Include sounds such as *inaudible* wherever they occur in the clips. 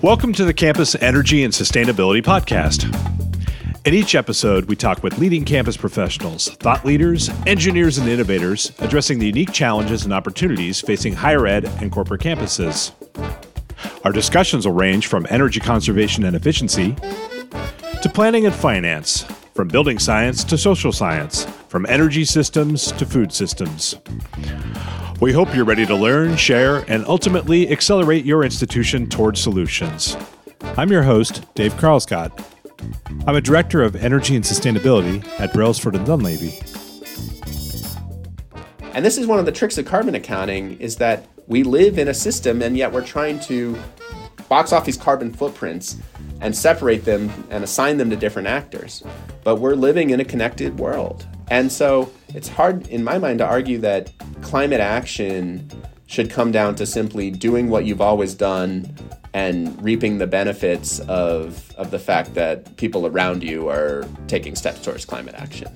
Welcome to the Campus Energy and Sustainability Podcast. In each episode, we talk with leading campus professionals, thought leaders, engineers, and innovators addressing the unique challenges and opportunities facing higher ed and corporate campuses. Our discussions will range from energy conservation and efficiency to planning and finance, from building science to social science, from energy systems to food systems. We hope you're ready to learn, share, and ultimately accelerate your institution toward solutions. I'm your host, Dave Carlscott. I'm a director of energy and sustainability at Brailsford and Dunlavy. And this is one of the tricks of carbon accounting is that we live in a system and yet we're trying to box off these carbon footprints and separate them and assign them to different actors. But we're living in a connected world. And so it's hard, in my mind, to argue that climate action should come down to simply doing what you've always done and reaping the benefits of, of the fact that people around you are taking steps towards climate action.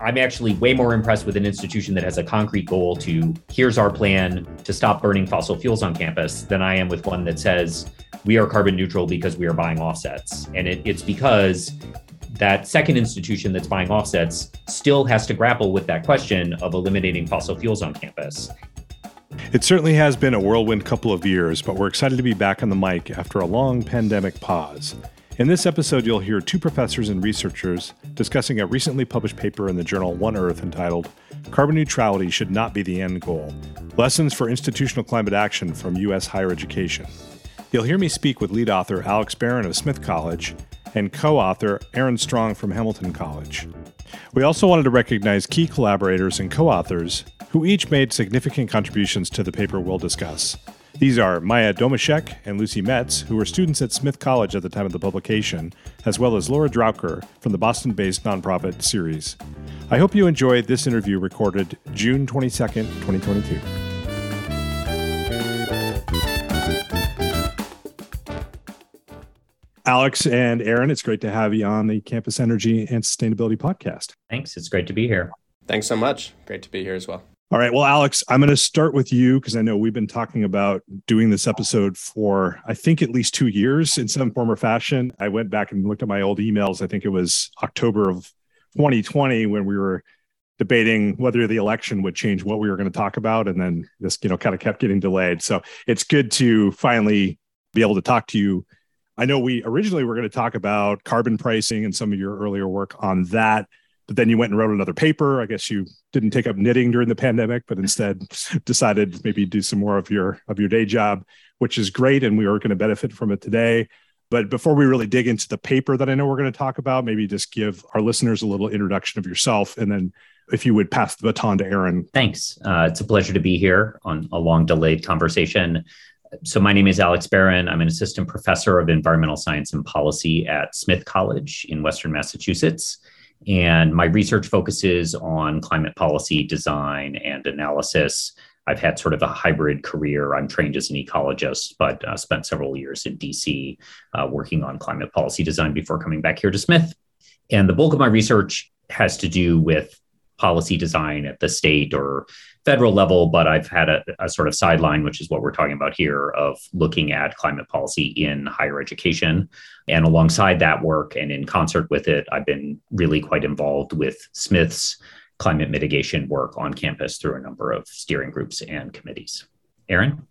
I'm actually way more impressed with an institution that has a concrete goal to here's our plan to stop burning fossil fuels on campus than I am with one that says we are carbon neutral because we are buying offsets. And it, it's because that second institution that's buying offsets still has to grapple with that question of eliminating fossil fuels on campus. It certainly has been a whirlwind couple of years, but we're excited to be back on the mic after a long pandemic pause. In this episode, you'll hear two professors and researchers discussing a recently published paper in the journal One Earth entitled Carbon Neutrality Should Not Be the End Goal Lessons for Institutional Climate Action from U.S. Higher Education. You'll hear me speak with lead author Alex Barron of Smith College and co author Aaron Strong from Hamilton College. We also wanted to recognize key collaborators and co authors who each made significant contributions to the paper we'll discuss. These are Maya Domashek and Lucy Metz, who were students at Smith College at the time of the publication, as well as Laura Draucker from the Boston based nonprofit Ceres. I hope you enjoyed this interview recorded June 22nd, 2022. Alex and Aaron, it's great to have you on the Campus Energy and Sustainability Podcast. Thanks. It's great to be here. Thanks so much. Great to be here as well. All right. Well, Alex, I'm going to start with you because I know we've been talking about doing this episode for, I think, at least two years in some form or fashion. I went back and looked at my old emails. I think it was October of 2020 when we were debating whether the election would change what we were going to talk about. And then this, you know, kind of kept getting delayed. So it's good to finally be able to talk to you I know we originally were going to talk about carbon pricing and some of your earlier work on that, but then you went and wrote another paper. I guess you didn't take up knitting during the pandemic, but instead *laughs* decided maybe do some more of your of your day job, which is great, and we are going to benefit from it today. But before we really dig into the paper that I know we're going to talk about, maybe just give our listeners a little introduction of yourself, and then if you would pass the baton to Aaron. Thanks. Uh, it's a pleasure to be here on a long delayed conversation. So, my name is Alex Barron. I'm an assistant professor of environmental science and policy at Smith College in Western Massachusetts. And my research focuses on climate policy design and analysis. I've had sort of a hybrid career. I'm trained as an ecologist, but uh, spent several years in DC uh, working on climate policy design before coming back here to Smith. And the bulk of my research has to do with policy design at the state or federal level, but I've had a, a, sort of sideline, which is what we're talking about here, of looking at climate policy in higher education. And alongside that work and in concert with it, I've been really quite involved with Smith's climate mitigation work on campus through a number of steering groups and committees. Aaron?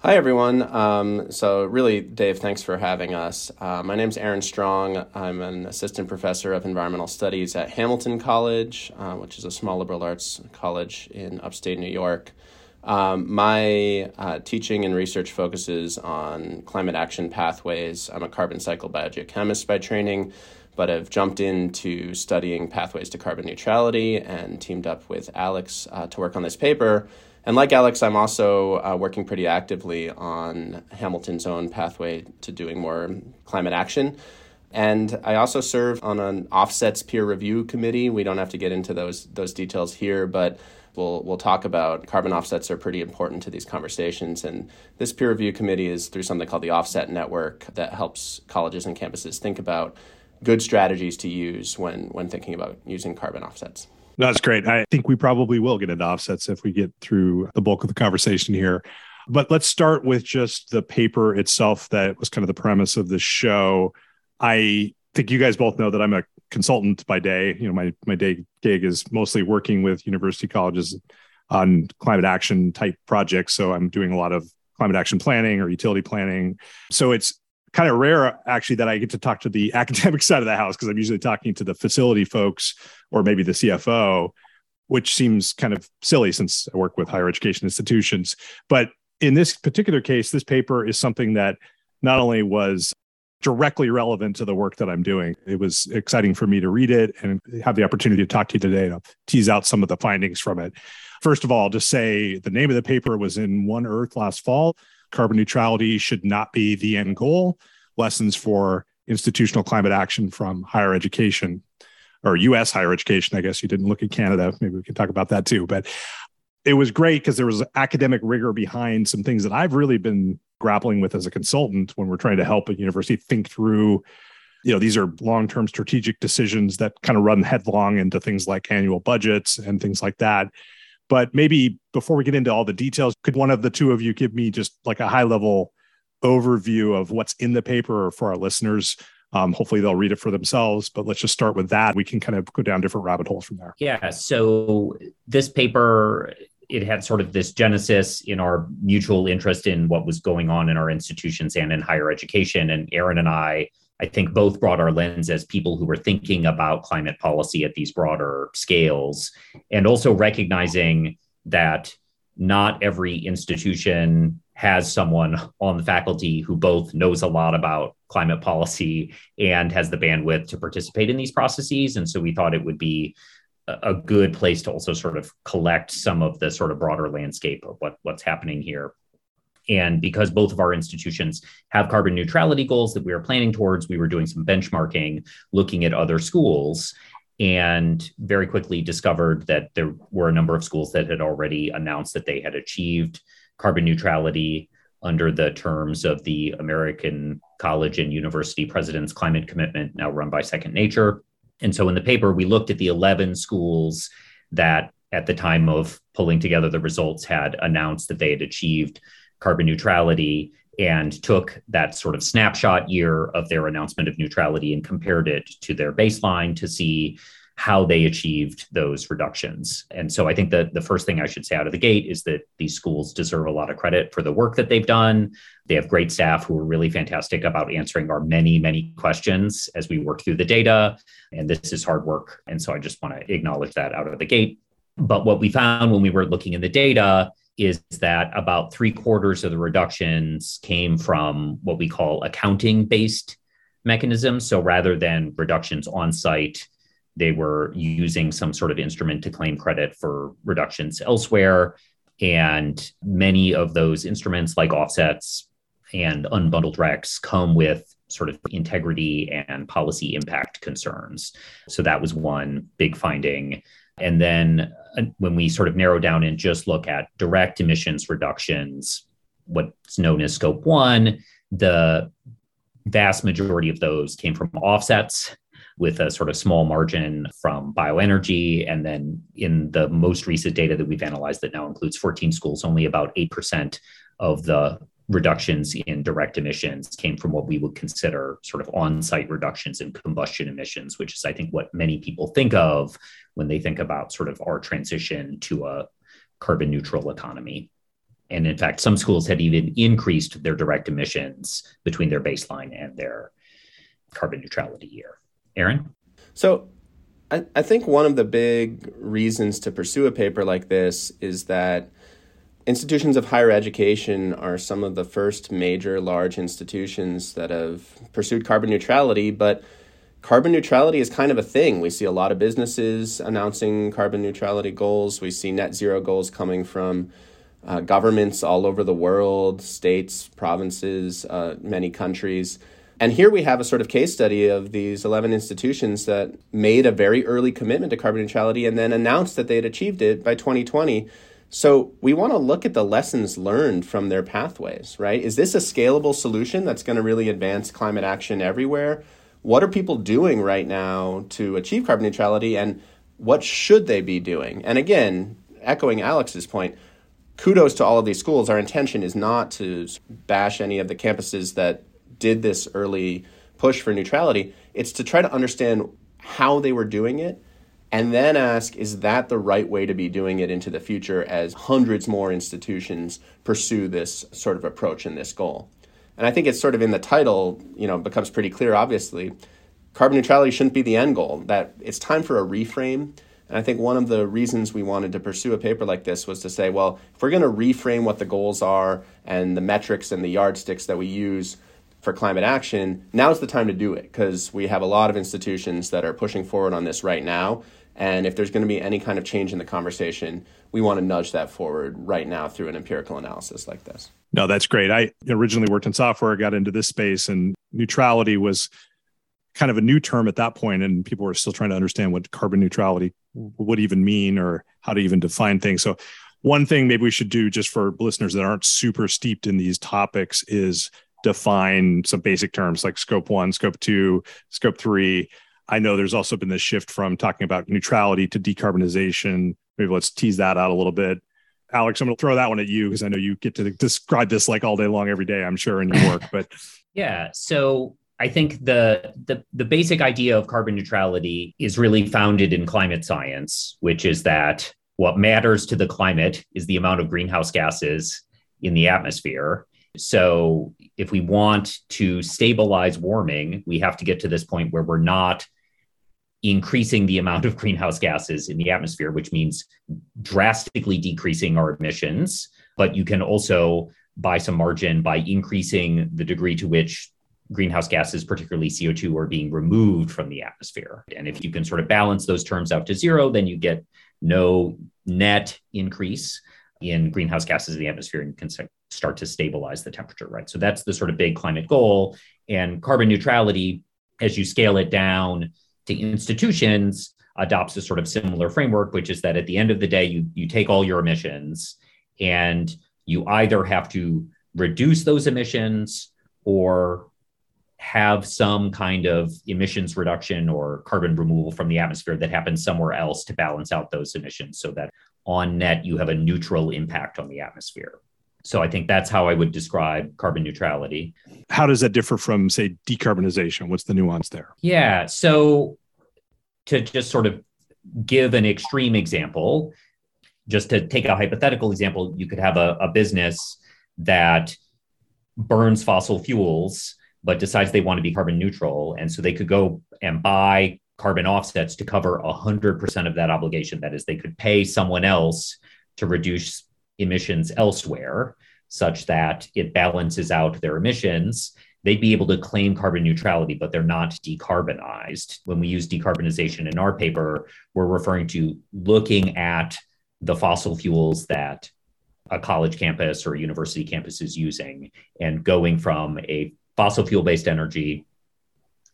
Hi, everyone. Um, so, really, Dave, thanks for having us. Uh, my name is Aaron Strong. I'm an assistant professor of environmental studies at Hamilton College, uh, which is a small liberal arts college in upstate New York. Um, my uh, teaching and research focuses on climate action pathways. I'm a carbon cycle biogeochemist by training, but I've jumped into studying pathways to carbon neutrality and teamed up with Alex uh, to work on this paper and like Alex, I'm also uh, working pretty actively on Hamilton's own pathway to doing more climate action. And I also serve on an offsets peer review committee. We don't have to get into those those details here, but we'll we'll talk about carbon offsets are pretty important to these conversations. And this peer review committee is through something called the Offset Network that helps colleges and campuses think about good strategies to use when when thinking about using carbon offsets. That's great. I think we probably will get into offsets if we get through the bulk of the conversation here. But let's start with just the paper itself that was kind of the premise of the show. I think you guys both know that I'm a consultant by day. You know, my my day gig is mostly working with university colleges on climate action type projects. So I'm doing a lot of climate action planning or utility planning. So it's kind of rare actually that I get to talk to the *laughs* academic side of the house because I'm usually talking to the facility folks or maybe the CFO, which seems kind of silly since I work with higher education institutions. But in this particular case, this paper is something that not only was directly relevant to the work that I'm doing. It was exciting for me to read it and have the opportunity to talk to you today to tease out some of the findings from it. First of all, just say the name of the paper was in One Earth last fall. Carbon neutrality should not be the end goal. Lessons for institutional climate action from higher education or US higher education. I guess you didn't look at Canada. Maybe we can talk about that too. But it was great because there was academic rigor behind some things that I've really been grappling with as a consultant when we're trying to help a university think through you know these are long-term strategic decisions that kind of run headlong into things like annual budgets and things like that but maybe before we get into all the details, could one of the two of you give me just like a high level overview of what's in the paper for our listeners? Um, hopefully they'll read it for themselves, but let's just start with that. We can kind of go down different rabbit holes from there. Yeah. So this paper, it had sort of this genesis in our mutual interest in what was going on in our institutions and in higher education. And Aaron and I I think both brought our lens as people who were thinking about climate policy at these broader scales, and also recognizing that not every institution has someone on the faculty who both knows a lot about climate policy and has the bandwidth to participate in these processes. And so we thought it would be a good place to also sort of collect some of the sort of broader landscape of what, what's happening here. And because both of our institutions have carbon neutrality goals that we are planning towards, we were doing some benchmarking, looking at other schools, and very quickly discovered that there were a number of schools that had already announced that they had achieved carbon neutrality under the terms of the American College and University President's Climate Commitment, now run by Second Nature. And so in the paper, we looked at the 11 schools that at the time of pulling together the results had announced that they had achieved carbon neutrality and took that sort of snapshot year of their announcement of neutrality and compared it to their baseline to see how they achieved those reductions. And so I think that the first thing I should say out of the gate is that these schools deserve a lot of credit for the work that they've done. They have great staff who are really fantastic about answering our many, many questions as we work through the data. And this is hard work. And so I just want to acknowledge that out of the gate. But what we found when we were looking in the data is that about three quarters of the reductions came from what we call accounting based mechanisms. So rather than reductions on site, they were using some sort of instrument to claim credit for reductions elsewhere. And many of those instruments, like offsets and unbundled RECs, come with sort of integrity and policy impact concerns. So that was one big finding. And then uh, when we sort of narrow down and just look at direct emissions reductions, what's known as scope one, the vast majority of those came from offsets with a sort of small margin from bioenergy. And then in the most recent data that we've analyzed that now includes 14 schools, only about 8% of the reductions in direct emissions came from what we would consider sort of on site reductions in combustion emissions, which is, I think, what many people think of when they think about sort of our transition to a carbon neutral economy. And in fact, some schools had even increased their direct emissions between their baseline and their carbon neutrality year. Aaron? So I, I think one of the big reasons to pursue a paper like this is that institutions of higher education are some of the first major large institutions that have pursued carbon neutrality, but carbon neutrality is kind of a thing. We see a lot of businesses announcing carbon neutrality goals. We see net zero goals coming from uh, governments all over the world, states, provinces, uh, many countries. And here we have a sort of case study of these 11 institutions that made a very early commitment to carbon neutrality and then announced that they had achieved it by 2020 so we want to look at the lessons learned from their pathways, right? Is this a scalable solution that's going to really advance climate action everywhere? What are people doing right now to achieve carbon neutrality and what should they be doing? And again, echoing Alex's point, kudos to all of these schools. Our intention is not to bash any of the campuses that did this early push for neutrality. It's to try to understand how they were doing it and then ask is that the right way to be doing it into the future as hundreds more institutions pursue this sort of approach and this goal and i think it's sort of in the title you know becomes pretty clear obviously carbon neutrality shouldn't be the end goal that it's time for a reframe and i think one of the reasons we wanted to pursue a paper like this was to say well if we're going to reframe what the goals are and the metrics and the yardsticks that we use for climate action, now's the time to do it because we have a lot of institutions that are pushing forward on this right now. And if there's going to be any kind of change in the conversation, we want to nudge that forward right now through an empirical analysis like this. No, that's great. I originally worked in software, got into this space, and neutrality was kind of a new term at that point, and people were still trying to understand what carbon neutrality would even mean or how to even define things. So, one thing maybe we should do just for listeners that aren't super steeped in these topics is define some basic terms like scope one, scope two, scope three. I know there's also been this shift from talking about neutrality to decarbonization. Maybe let's tease that out a little bit. Alex, I'm going to throw that one at you because I know you get to describe this like all day long, every day. I'm sure in your work. But *laughs* yeah, so I think the, the the basic idea of carbon neutrality is really founded in climate science, which is that what matters to the climate is the amount of greenhouse gases in the atmosphere. So if we want to stabilize warming, we have to get to this point where we're not increasing the amount of *laughs* greenhouse gases in the atmosphere, which means drastically decreasing our emissions. But you can also buy some margin by increasing the degree to which greenhouse gases, particularly CO2, are being removed from the atmosphere. And if you can sort of balance those terms out to zero, then you get no net increase in greenhouse gases in the atmosphere and can start to stabilize the temperature, right? So that's the sort of big climate goal. And carbon neutrality, as you scale it down to institutions, adopts a sort of similar framework, which is that at the end of the day, you, you take all your emissions and you either have to reduce those emissions or have some kind of emissions reduction or carbon removal from the atmosphere that happens somewhere else to balance out those emissions so that on net you have a neutral impact on the atmosphere. So I think that's how I would describe carbon neutrality. How does that differ from, say, decarbonization? What's the nuance there? Yeah. So to just sort of give an extreme example, just to take a hypothetical example, you could have a, a business that burns fossil fuels but decides they want to be carbon neutral. And so they could go and buy carbon offsets to cover 100% of that obligation. That is, they could pay someone else to reduce emissions elsewhere such that it balances out their emissions. They'd be able to claim carbon neutrality, but they're not decarbonized. When we use decarbonization in our paper, we're referring to looking at the fossil fuels that a college campus or a university campus is using and going from a fossil fuel based energy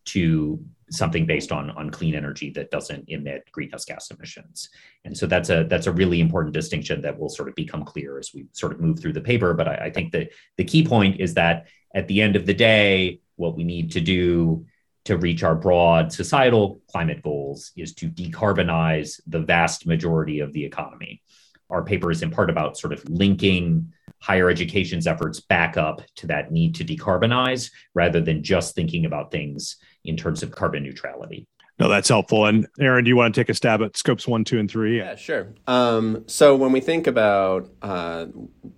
to something based on on clean energy that doesn't emit greenhouse gas emissions and so that's a that's a really important distinction that will sort of become clear as we sort of move through the paper but I, I think that the key point is that at the end of the day what we need to do to reach our broad societal climate goals is to decarbonize the vast majority of the economy our paper is in part about sort of linking higher education's efforts back up to that need to decarbonize rather than just thinking about things in terms of carbon neutrality. No, that's helpful. And Aaron, do you want to take a stab at scopes one, two, and three? Yeah, sure. Um, so when we think about uh,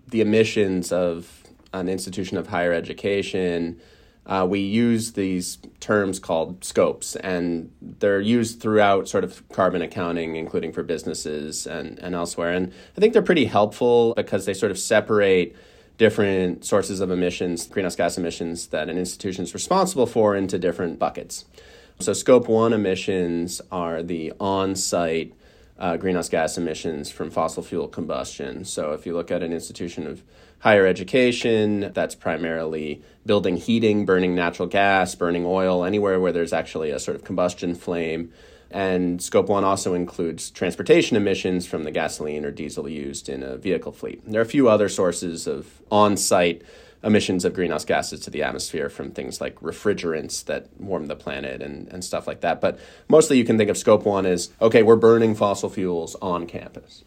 the emissions of an institution of higher education, uh, we use these terms called scopes, and they're used throughout sort of carbon accounting, including for businesses and, and elsewhere. And I think they're pretty helpful because they sort of separate different sources of emissions, greenhouse gas emissions that an institution is responsible for, into different buckets. So, scope one emissions are the on site uh, greenhouse gas emissions from fossil fuel combustion. So, if you look at an institution of higher education, that's primarily building heating, burning natural gas, burning oil, anywhere where there's actually a sort of combustion flame. And scope one also includes transportation emissions from the gasoline or diesel used in a vehicle fleet. There are a few other sources of on site emissions of greenhouse gases to the atmosphere from things like refrigerants that warm the planet and, and stuff like that. But mostly you can think of scope one as okay, we're burning fossil fuels on campus.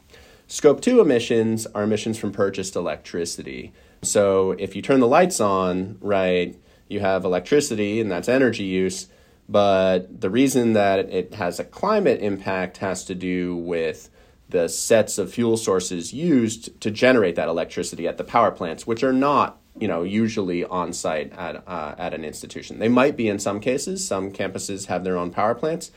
Scope 2 emissions are emissions from purchased electricity. So if you turn the lights on, right, you have electricity and that's energy use. But the reason that it has a climate impact has to do with the sets of fuel sources used to generate that electricity at the power plants, which are not, you know, usually on site at uh, at an institution. They might be in some cases. Some campuses have their own power plants,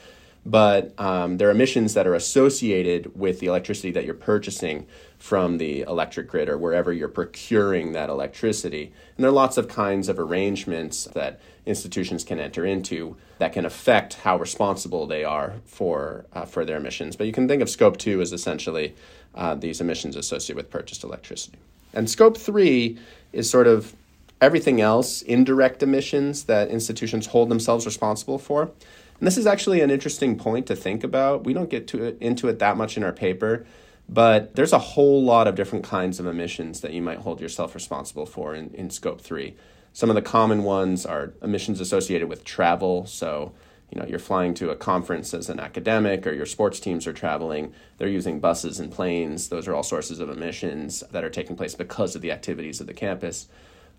but um, there are emissions that are associated with the electricity that you're purchasing from the electric grid or wherever you're procuring that electricity. And there are lots of kinds of arrangements that institutions can enter into that can affect how responsible they are for uh, for their emissions. But you can think of scope two as essentially uh, these emissions associated with purchased electricity. And scope three is sort of everything else, indirect emissions that institutions hold themselves responsible for. And this is actually an interesting point to think about. We don't get to it, into it that much in our paper, but there's a whole lot of different kinds of emissions that you might hold yourself responsible for in, in scope three. Some of the common ones are emissions associated with travel. So, you know, you're flying to a conference as an academic or your sports teams are traveling, they're using buses and planes. Those are all sources of emissions that are taking place because of the activities of the campus.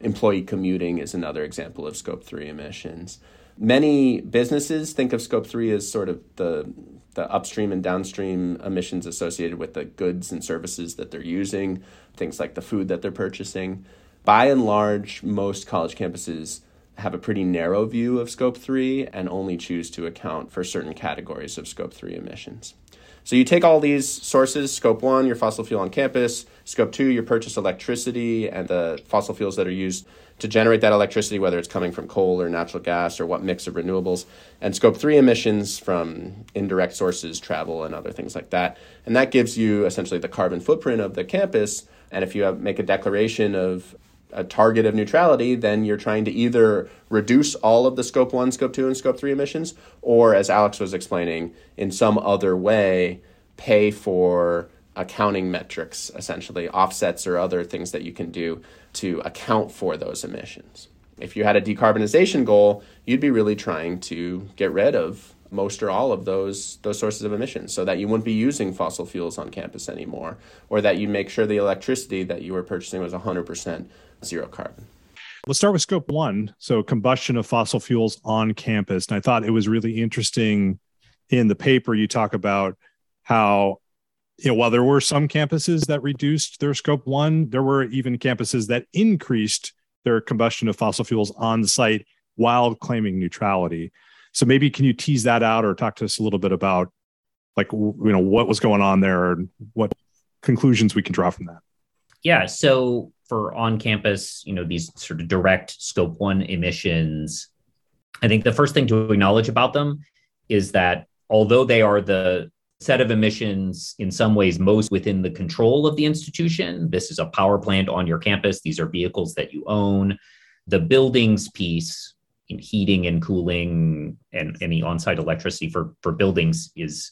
Employee commuting is another example of scope 3 emissions. Many businesses think of scope 3 as sort of the the upstream and downstream emissions associated with the goods and services that they're using, things like the food that they're purchasing by and large, most college campuses have a pretty narrow view of scope 3 and only choose to account for certain categories of scope 3 emissions. So you take all these sources scope 1, your fossil fuel on campus, scope 2, your purchased electricity and the fossil fuels that are used to generate that electricity, whether it's coming from coal or natural gas or what mix of renewables, and scope 3 emissions from indirect sources, travel, and other things like that. And that gives you essentially the carbon footprint of the campus. And if you have, make a declaration of a target of neutrality, then you're trying to either reduce all of the scope one, scope two, and scope three emissions, or as Alex was explaining, in some other way, pay for accounting metrics, essentially offsets or other things that you can do to account for those emissions. If you had a decarbonization goal, you'd be really trying to get rid of most or all of those those sources of emissions so that you wouldn't be using fossil fuels on campus anymore or that you make sure the electricity that you were purchasing was 100% zero carbon. Let's start with scope one. So, combustion of fossil fuels on campus. And I thought it was really interesting in the paper you talk about how, you know, while there were some campuses that reduced their scope one, there were even campuses that increased their combustion of fossil fuels on site while claiming neutrality. So, maybe can you tease that out or talk to us a little bit about, like, you know, what was going on there and what conclusions we can draw from that? Yeah. So, for on campus, you know, these sort of direct scope one emissions, I think the first thing to acknowledge about them is that although they are the set of emissions in some ways most within the control of the institution, this is a power plant on your campus, these are vehicles that you own. The buildings piece, in heating and cooling and any on-site electricity for, for buildings is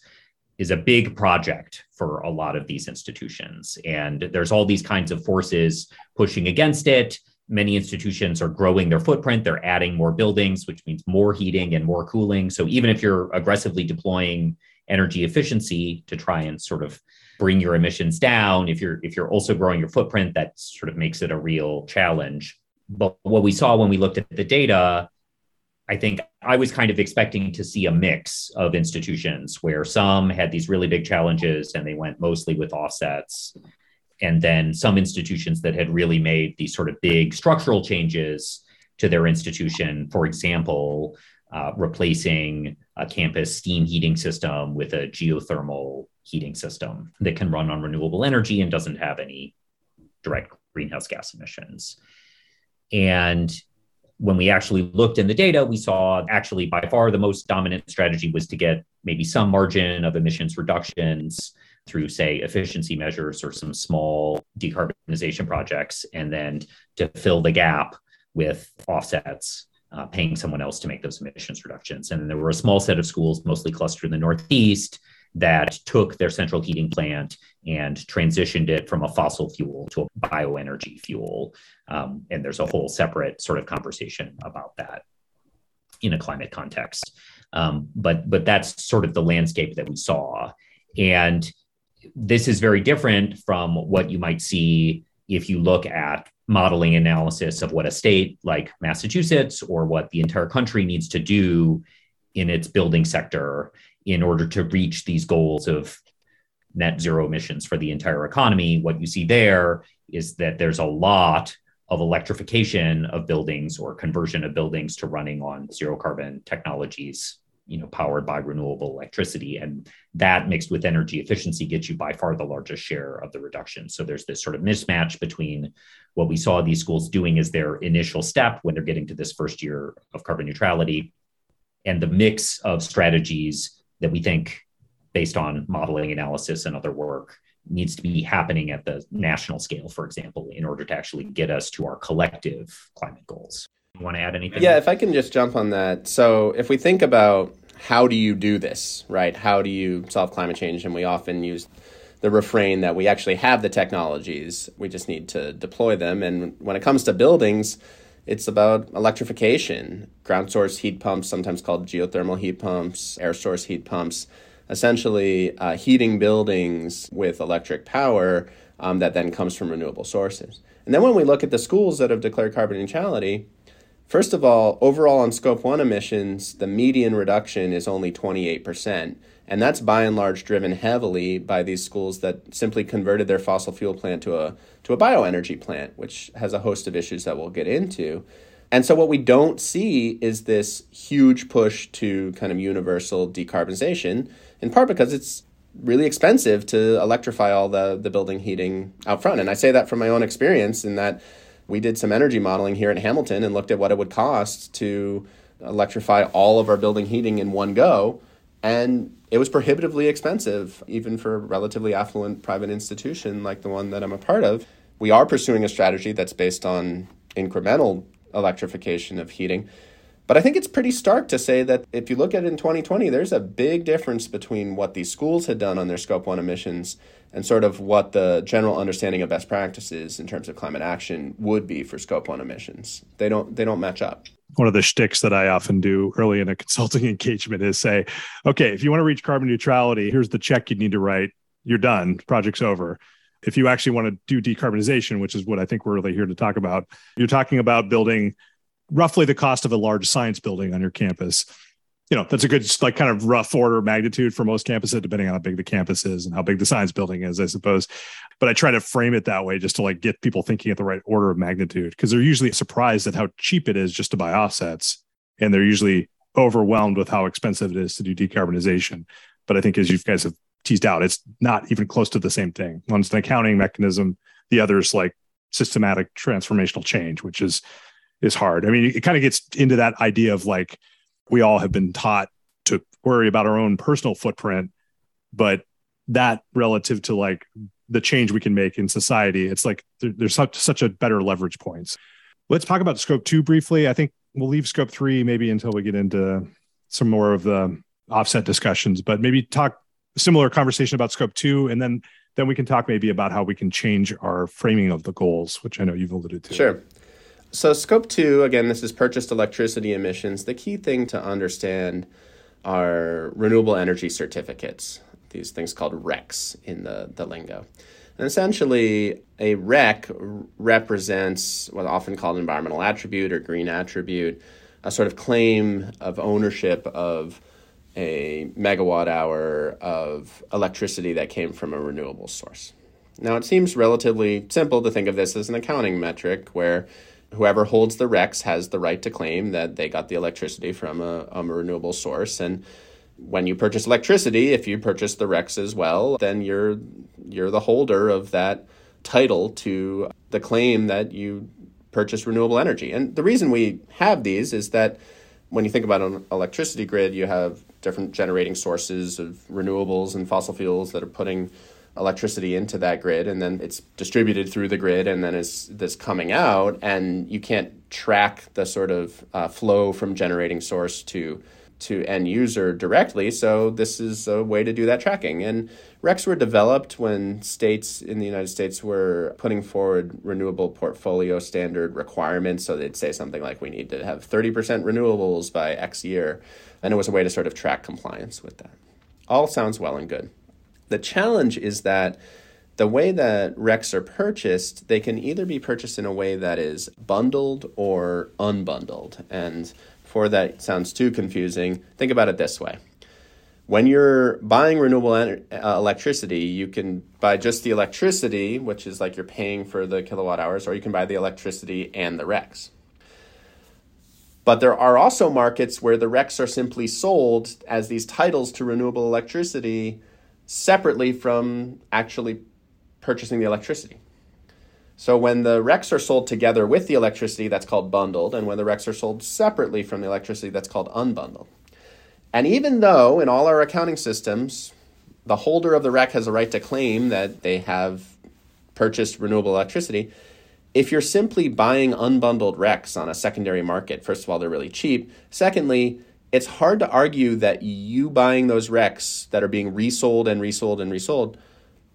is a big project for a lot of these institutions. And there's all these kinds of forces pushing against it. Many institutions are growing their footprint, they're adding more buildings, which means more heating and more cooling. So even if you're aggressively deploying energy efficiency to try and sort of bring your emissions down, if you're if you're also growing your footprint, that sort of makes it a real challenge. But what we saw when we looked at the data I think I was kind of expecting to see a mix of institutions where some had these really big challenges and they went mostly with offsets. And then some institutions that had really made these sort of big structural changes to their institution, for example, uh, replacing a campus steam heating system with a geothermal heating system that can run on renewable energy and doesn't have any direct greenhouse gas emissions. And when we actually looked in the data, we saw actually by far the most dominant strategy was to get maybe some margin of emissions reductions through, say, efficiency measures or some small decarbonization projects, and then to fill the gap with offsets, uh, paying someone else to make those emissions reductions. And there were a small set of schools, mostly clustered in the Northeast, that took their central heating plant and transitioned it from a fossil fuel to a bioenergy fuel. Um, and there's a whole separate sort of conversation about that in a climate context. Um, but but that's sort of the landscape that we saw. And this is very different from what you might see if you look at modeling analysis of what a state like Massachusetts or what the entire country needs to do in its building sector in order to reach these goals of net zero emissions for the entire economy. What you see there is that there's a lot of electrification of buildings or conversion of buildings to running on zero carbon technologies you know powered by renewable electricity and that mixed with energy efficiency gets you by far the largest share of the reduction so there's this sort of mismatch between what we saw these schools doing as their initial step when they're getting to this first year of carbon neutrality and the mix of strategies that we think based on modeling analysis and other work needs to be happening at the national scale for example in order to actually get us to our collective climate goals you want to add anything? Yeah, if I can just jump on that. So, if we think about how do you do this, right? How do you solve climate change? And we often use the refrain that we actually have the technologies, we just need to deploy them. And when it comes to buildings, it's about electrification, ground source heat pumps, sometimes called geothermal heat pumps, air source heat pumps, essentially uh, heating buildings with electric power um, that then comes from renewable sources. And then when we look at the schools that have declared carbon neutrality, First of all, overall on scope one emissions, the median reduction is only 28%. And that's by and large driven heavily by these schools that simply converted their fossil fuel plant to a, to a bioenergy plant, which has a host of issues that we'll get into. And so, what we don't see is this huge push to kind of universal decarbonization, in part because it's really expensive to electrify all the, the building heating out front. And I say that from my own experience in that we did some energy modeling here in Hamilton and looked at what it would cost to electrify all of our building heating in one go. And it was prohibitively expensive, even for a relatively affluent private institution like the one that I'm a part of. We are pursuing a strategy that's based on incremental electrification of heating. But I think it's pretty stark to say that if you look at it in 2020, there's a big difference between what these schools had done on their Scope 1 emissions and sort of what the general understanding of best practices in terms of climate action would be for scope one emissions. They don't they don't match up. One of the shticks that I often do early in a *laughs* consulting engagement is say, okay, if you want to reach carbon neutrality, here's the check you need to write. You're done. Project's over. If you actually want to do decarbonization, which is what I think we're really here to talk about, you're talking about building roughly the cost of a large science building on your campus. You know that's a good like kind of rough order of magnitude for most campuses depending on how big the campus is and how big the science building is i suppose. But i try to frame it that way just to like get people thinking at the right order of magnitude because they're usually surprised at how cheap it is just to buy offsets and they're usually overwhelmed with how expensive it is to do decarbonization. But i think as you guys have teased out it's not even close to the same thing. One's an accounting mechanism the other is like systematic transformational change which is is hard i mean it kind of gets into that idea of like we all have been taught to worry about our own personal footprint, but that relative to like the change we can make in society, it's like there, there's such, such a better leverage points. Let's talk about scope two briefly. I think we'll leave scope three maybe until we get into some more of the offset discussions, but maybe talk similar conversation about scope two, and then then we can talk maybe about how we can change our framing of the goals, which I know you've alluded to. Sure. So, scope two, again, this is purchased electricity emissions. The key thing to understand are renewable energy certificates, these things called RECs in the, the lingo. And essentially, a REC represents what often called an environmental attribute or green attribute, a sort of claim of ownership of a megawatt hour of electricity that came from a renewable source. Now, it seems relatively simple to think of this as an accounting metric where whoever holds the RECs has the right to claim that they got the electricity from a, um, a renewable source. And when you purchase electricity, if you purchase the RECs as well, then you're you're the holder of that title to the claim that you purchase renewable energy. And the reason we have these is that when you think about an electricity grid, you have different generating sources of renewables and fossil fuels that are putting electricity into that grid and then it's distributed through the grid and then is this coming out and you can't track the sort of uh, flow from generating source to to end user directly so this is a way to do that tracking. And recs were developed when states in the united states were putting forward renewable portfolio standard requirements so they'd say something like we need to have 30% renewables by x year and it was a way to sort of track compliance with that. All sounds well and good The challenge is that the way that RECs are purchased, they can either be purchased in a way that is bundled or unbundled. And before that sounds too confusing, think about it this way. When you're buying renewable ener- uh, electricity, you can buy just the electricity, which is like you're paying for the kilowatt hours, or you can buy the electricity and the RECs. But there are also markets where the RECs are simply sold as these titles to renewable electricity separately from actually purchasing the electricity. So when the RECs are sold together with the electricity, that's called bundled, and when the RECs are sold separately from the electricity, that's called unbundled. And even though in all our accounting systems, the holder of the REC has a right to claim that they have purchased renewable electricity, if you're simply buying unbundled RECs on a secondary market, first of all, they're really cheap. Secondly, it's hard to argue that you buying those RECs that are being resold and resold and resold,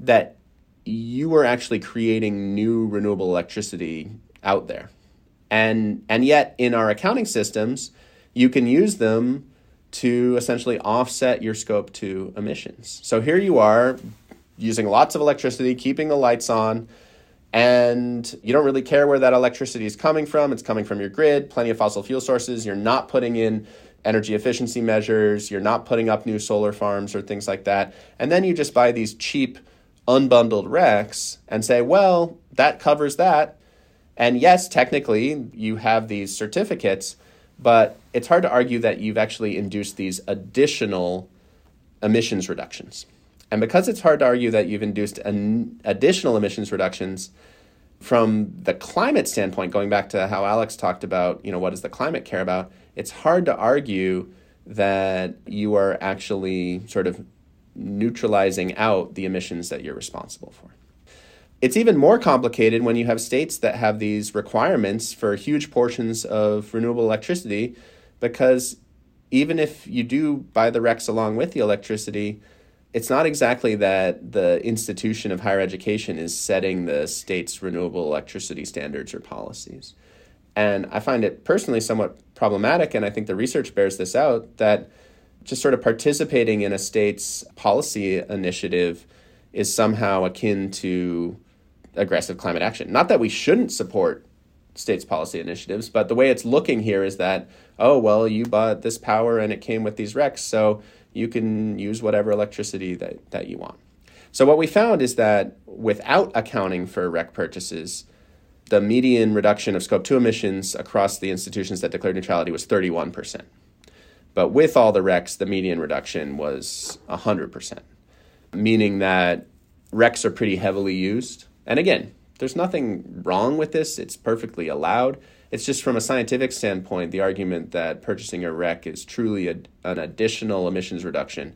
that you are actually creating new renewable electricity out there. And, and yet, in our accounting systems, you can use them to essentially offset your scope 2 emissions. So here you are using lots of electricity, keeping the lights on, and you don't really care where that electricity is coming from. It's coming from your grid, plenty of fossil fuel sources. You're not putting in energy efficiency measures, you're not putting up new solar farms or things like that. And then you just buy these cheap unbundled RECs and say, well, that covers that. And yes, technically, you have these certificates, but it's hard to argue that you've actually induced these additional emissions reductions. And because it's hard to argue that you've induced an additional emissions reductions from the climate standpoint, going back to how Alex talked about, you know, what does the climate care about? It's hard to argue that you are actually sort of neutralizing out the emissions that you're responsible for. It's even more complicated when you have states that have these requirements for huge portions of renewable electricity because even if you do buy the RECs along with the electricity, it's not exactly that the institution of higher education is setting the state's renewable electricity standards or policies. And I find it personally somewhat problematic, and I think the research bears this out that just sort of participating in a state's policy initiative is somehow akin to aggressive climate action. Not that we shouldn't support states' policy initiatives, but the way it's looking here is that, oh, well, you bought this power and it came with these RECs, so you can use whatever electricity that, that you want. So, what we found is that without accounting for REC purchases, the median reduction of scope 2 emissions across the institutions that declared neutrality was 31%. But with all the RECs, the median reduction was 100%, meaning that RECs are pretty heavily used. And again, there's nothing wrong with this, it's perfectly allowed. It's just from a scientific standpoint, the argument that purchasing a REC is truly a, an additional emissions reduction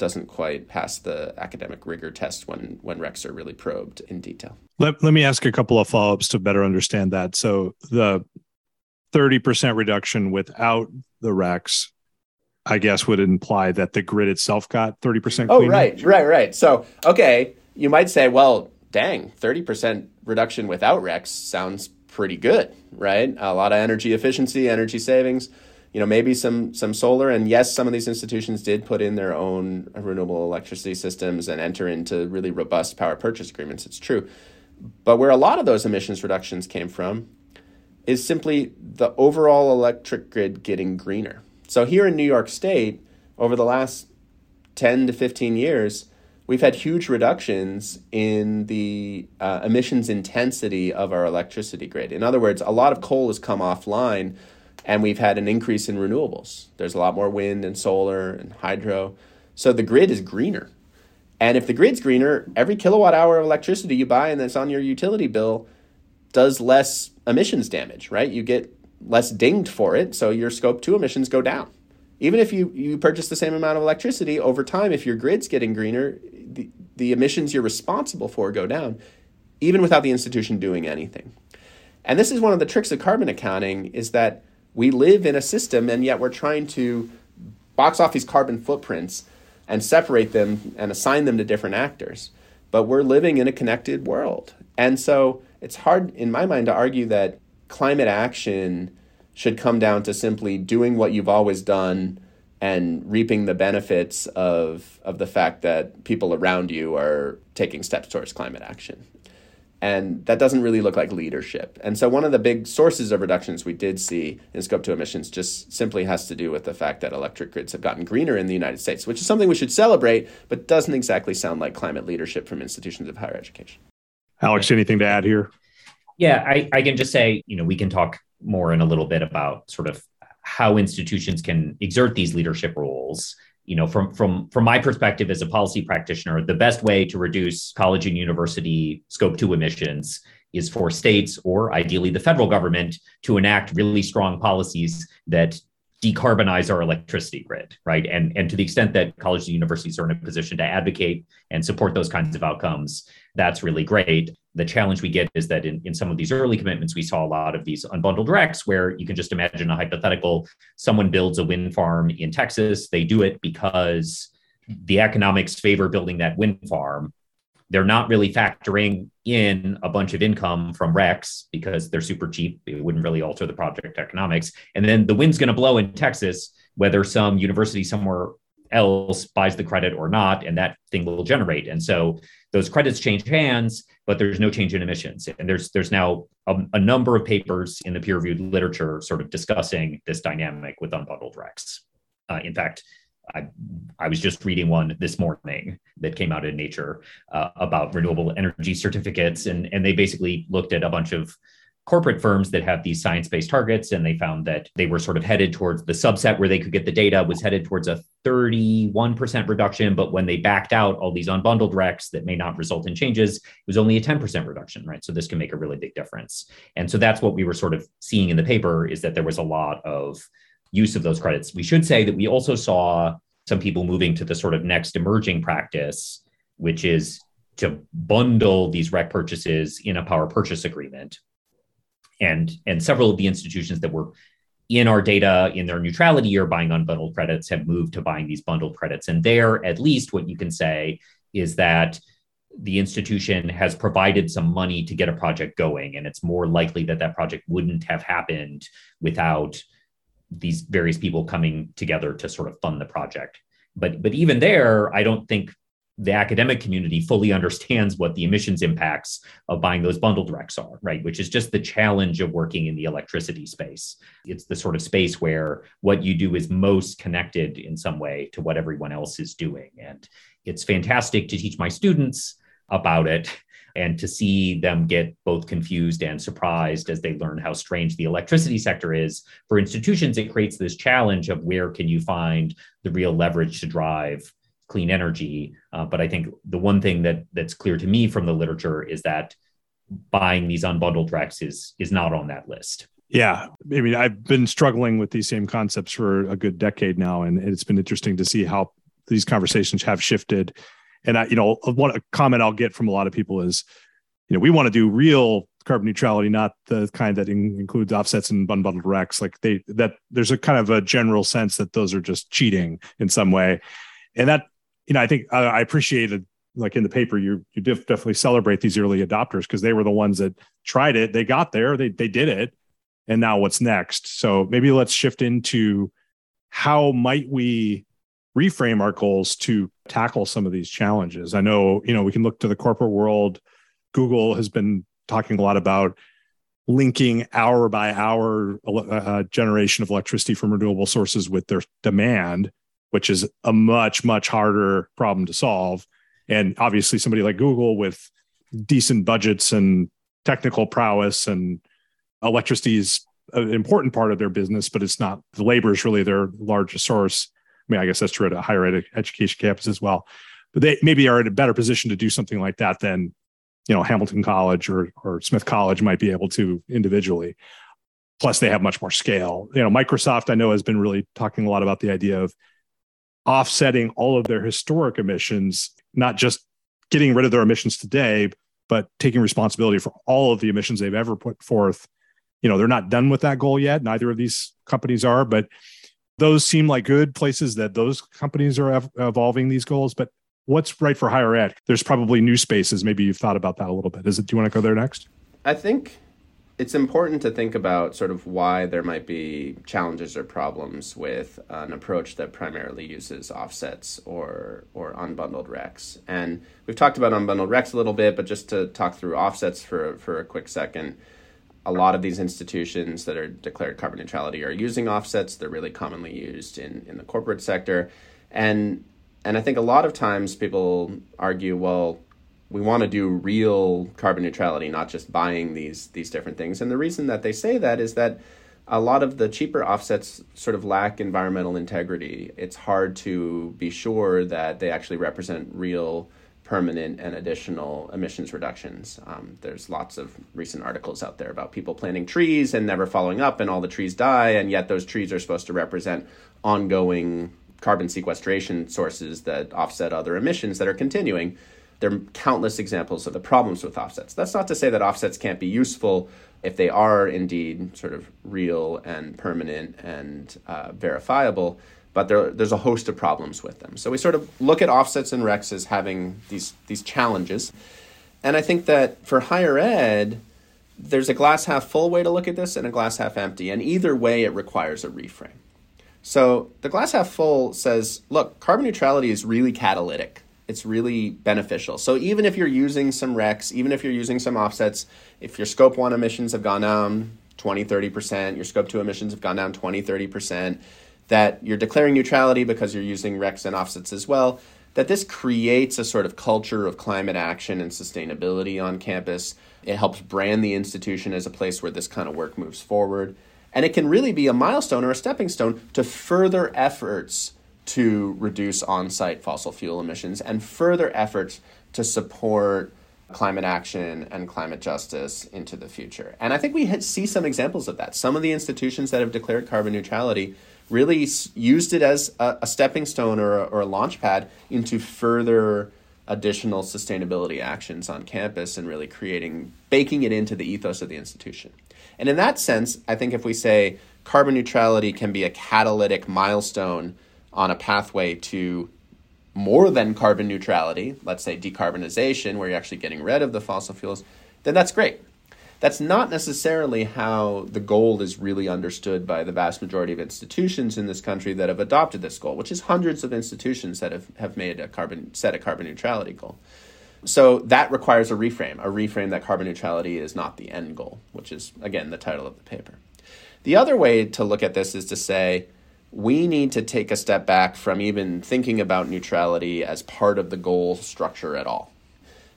doesn't quite pass the academic rigor test when when RECs are really probed in detail. Let, let me ask a couple of follow-ups to better understand that. So the 30% reduction without the RECs I guess would imply that the grid itself got 30% cleaner. Oh, right, right, right. So, okay, you might say, well, dang, 30% reduction without RECs sounds pretty good, right? A lot of energy efficiency, energy savings, you know, maybe some some solar and yes, some of these institutions did put in their own renewable electricity systems and enter into really robust power purchase agreements. It's true. But where a lot of those emissions reductions came from is simply the overall electric grid getting greener so here in New York State, over the last 10 to 15 years, we've had huge reductions in the uh, emissions intensity of our electricity grid. In other words, a lot of coal has come offline and we've had an increase in renewables. There's a lot more wind and solar and hydro. So the grid is greener. And if the grid's greener, every kilowatt hour of electricity you buy and that's on your utility bill does less emissions damage, right? You get less dinged for it, so your scope 2 emissions go down. Even if you, you purchase the same amount of electricity, over time, if your grid's getting greener, the, the emissions you're responsible for go down, even without the institution doing anything. And this is one of the tricks of carbon accounting is that we live in a system and yet we're trying to box off these carbon footprints and separate them and assign them to different actors. But we're living in a connected world. And so it's hard, in my mind, to argue that climate action should come down to simply doing what you've always done and reaping the benefits of, of the fact that people around you are taking steps towards climate action. And that doesn't really look like leadership. And so, one of the big sources of reductions we did see in scope 2 emissions just simply has to do with the fact that electric grids have gotten greener in the United States, which is something we should celebrate, but doesn't exactly sound like climate leadership from institutions of higher education. Alex, anything to add here? Yeah, I, I can just say, you know, we can talk more in a little bit about sort of how institutions can exert these leadership roles you know from from from my perspective as a policy practitioner the best way to reduce college and university scope 2 emissions is for states or ideally the federal government to enact really strong policies that decarbonize our electricity grid, right? And, and to the extent that colleges and universities are in a position to advocate and support those kinds of outcomes, that's really great. The challenge we get is that in, in some of these early commitments, we saw a lot of these unbundled recs where you can just imagine a hypothetical someone builds a wind farm in Texas. They do it because the economics favor building that wind farm they're not really factoring in a bunch of income from RECs because they're super cheap. It wouldn't really alter the project economics. And then the wind's going to blow in Texas, whether some university somewhere else buys the credit or not, and that thing will generate. And so those credits change hands, but there's no change in emissions. And there's there's now a, a number of papers in the peer-reviewed literature sort of discussing this dynamic with unbundled RECs. Uh, in fact, I, I was just reading one this morning that came out in Nature uh, about renewable energy certificates, and and they basically looked at a bunch of corporate firms that have these science-based targets, and they found that they were sort of headed towards the subset where they could get the data was headed towards a 31% reduction, but when they backed out all these unbundled recs that may not result in changes, it was only a 10% reduction, right? So this can make a really big difference, and so that's what we were sort of seeing in the paper is that there was a lot of use of those credits. We should say that we also saw some people moving to the sort of next emerging practice, which is to bundle these rec purchases in a power purchase agreement. And, and several of the institutions that were in our data in their neutrality year buying unbundled credits have moved to buying these bundled credits. And there, at least, what you can say is that the institution has provided some money to get a project going. And it's more likely that that project wouldn't have happened without these various people coming together to sort of fund the project. But but even there, I don't think the academic community fully understands what the emissions impacts of buying those bundled recs are, right? Which is just the challenge of working in the electricity space. It's the sort of space where what you do is most connected in some way to what everyone else is doing. And it's fantastic to teach my students about it and to see them get both confused and surprised as they learn how strange the electricity sector is for institutions it creates this challenge of where can you find the real leverage to drive clean energy. Uh, but i think the one thing that that's clear to me from the literature is that buying these unbundled recs is is not on that list. Yeah, I mean, I've been struggling with these same concepts for a good decade now, and it's been interesting to see how these conversations have shifted. And I, you know, one comment I'll get from a lot of people is, you know, we want to do real carbon neutrality, not the kind that in, includes offsets and unbundled recs. Like they that there's a kind of a general sense that those are just cheating in some way, and that you know I think I, I appreciated like in the paper you you definitely celebrate these early adopters because they were the ones that tried it, they got there, they they did it, and now what's next? So maybe let's shift into how might we reframe our goals to tackle some of these challenges. I know, you know, we can look to the corporate world. Google has been talking a lot about linking hour by hour uh, uh, generation of electricity from renewable sources with their demand, which is a much, much harder problem to solve. And obviously, somebody like Google with decent budgets and technical prowess and electricity is an important part of their business, but it's not the labor is really their largest source I mean, I guess that's true at a higher ed- education campus as well. But they maybe are in a better position to do something like that than, you know, Hamilton College or or Smith College might be able to individually. Plus, they have much more scale. You know, Microsoft I know has been really talking a lot about the idea of offsetting all of their historic emissions, not just getting rid of their emissions today, but taking responsibility for all of the emissions they've ever put forth. You know, they're not done with that goal yet. Neither of these companies are, but those seem like good places that those companies are ev- evolving these goals. But what's right for higher ed? There's probably new spaces. Maybe you've thought about that a little bit. Is it? Do you want to go there next? I think it's important to think about sort of why there might be challenges or problems with an approach that primarily uses offsets or or unbundled RECs. And we've talked about unbundled RECs a little bit, but just to talk through offsets for for a quick second. A lot of these institutions that are declared carbon neutrality are using offsets. They're really commonly used in, in the corporate sector. And and I think a lot of times people argue, well, we want to do real carbon neutrality, not just buying these these different things. And the reason that they say that is that a lot of the cheaper offsets sort of lack environmental integrity. It's hard to be sure that they actually represent real permanent and additional emissions reductions. Um, there's lots of recent articles out there about people planting trees and never following up, and all the trees die, and yet those trees are supposed to represent ongoing carbon sequestration sources that offset other emissions that are continuing there are countless examples of the problems with offsets. That's not to say that offsets can't be useful if they are indeed sort of real and permanent and uh, verifiable, but there, there's a host of problems with them. So we sort of look at offsets and RECs as having these, these challenges. And I think that for higher ed, there's a glass half full way to look at this and a glass half empty. And either way, it requires a reframe. So the glass half full says, look, carbon neutrality is really catalytic it's really beneficial. So even if you're using some RECs, even if you're using some offsets, if your scope 1 emissions have gone down 20, 30%, your scope 2 emissions have gone down 20, 30%, that you're declaring neutrality because you're using RECs and offsets as well, that this creates a sort of culture of climate action and sustainability on campus. It helps brand the institution as a place where this kind of work moves forward. And it can really be a milestone or a stepping stone to further efforts to reduce on site fossil fuel emissions and further efforts to support climate action and climate justice into the future. And I think we see some examples of that. Some of the institutions that have declared carbon neutrality really used it as a, stepping stone or a, or a launch pad into further additional sustainability actions on campus and really creating, baking it into the ethos of the institution. And in that sense, I think if we say carbon neutrality can be a catalytic milestone on a pathway to more than carbon neutrality, let's say decarbonization, where you're actually getting rid of the fossil fuels, then that's great. That's not necessarily how the goal is really understood by the vast majority of institutions in this country that have adopted this goal, which is hundreds of institutions that have, have made a carbon set a carbon neutrality goal. So that requires a reframe, a reframe that carbon neutrality is not the end goal, which is again the title of the paper. The other way to look at this is to say, we need to take a step back from even thinking about neutrality as part of the goal structure at all.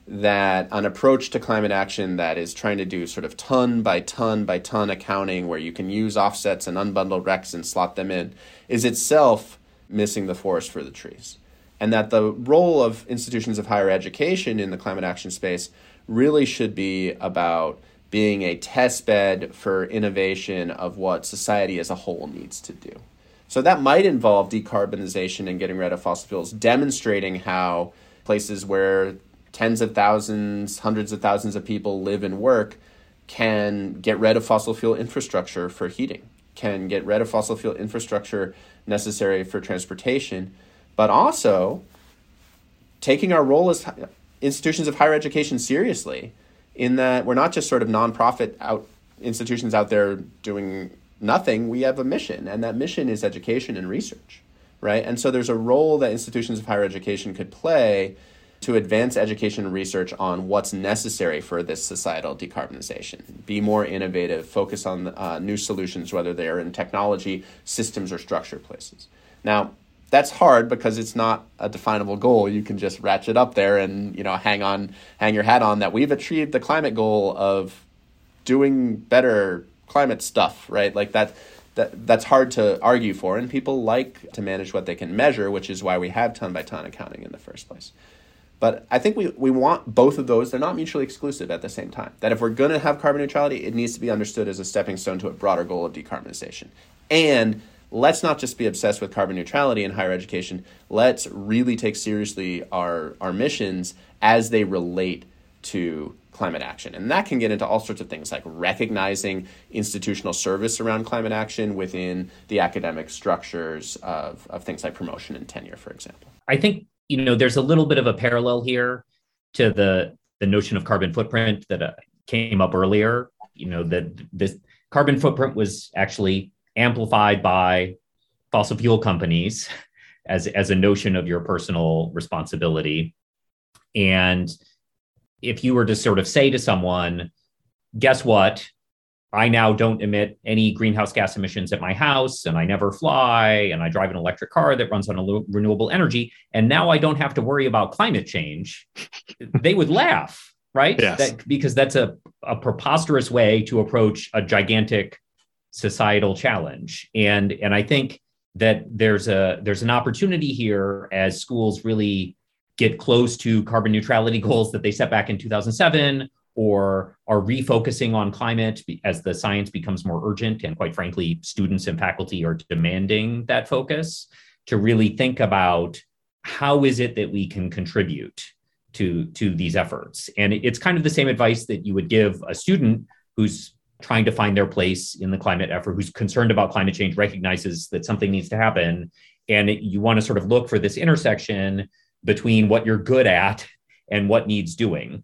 That an approach to climate action that is trying to do sort of ton by ton by ton accounting, where you can use offsets and unbundled RECs and slot them in, is itself missing the forest for the trees. And that the role of institutions of higher education in the climate action space really should be about being a test bed for innovation of what society as a whole needs to do. So that might involve decarbonization and getting rid of fossil fuels, demonstrating how places where tens of thousands, hundreds of thousands of people live and work can get rid of fossil fuel infrastructure for heating, can get rid of fossil fuel infrastructure necessary for transportation, but also taking our role as institutions of higher education seriously in that we're not just sort of nonprofit out institutions out there doing nothing, we have a mission, and that mission is education and research, right? And so there's a role that institutions of higher education could play to advance education and research on what's necessary for this societal decarbonization. Be more innovative, focus on uh, new solutions, whether they're in technology, systems, or structure places. Now, that's hard because it's not a definable goal. You can just ratchet up there and you know hang on, hang your hat on that we've achieved the climate goal of doing better climate stuff, right? Like that that that's hard to argue for and people like to manage what they can measure, which is why we have ton by ton accounting in the first place. But I think we, we want both of those. They're not mutually exclusive at the same time. That if we're going to have carbon neutrality, it needs to be understood as a stepping stone to a broader goal of decarbonization. And let's not just be obsessed with carbon neutrality in higher education. Let's really take seriously our, our missions as they relate to climate action. And that can get into all sorts of things like recognizing institutional service around climate action within the academic structures of, of things like promotion and tenure, for example. I think, you know, there's a little bit of a parallel here to the, the notion of carbon footprint that uh, came up earlier. you know, that this carbon footprint was actually amplified by fossil fuel companies *laughs* as, as a notion of your personal responsibility. And if you were to sort of say to someone, guess what? I now don't emit any greenhouse gas emissions at my house, and I never fly, and I drive an electric car that runs on a renewable energy, and now I don't have to worry about climate change. *laughs* they would laugh, right? Yes. That, because that's a, a preposterous way to approach a gigantic societal challenge, and and I think that there's a there's an opportunity here as schools really get close to carbon neutrality goals that they set back in 2007 or are refocusing on climate as the science becomes more urgent and quite frankly students and faculty are demanding that focus to really think about how is it that we can contribute to to these efforts. And it's kind of the same advice that you would give a student who's trying to find their place in the climate effort who's concerned about climate change recognizes that something needs to happen and you want to sort of look for this intersection between what you're good at and what needs doing.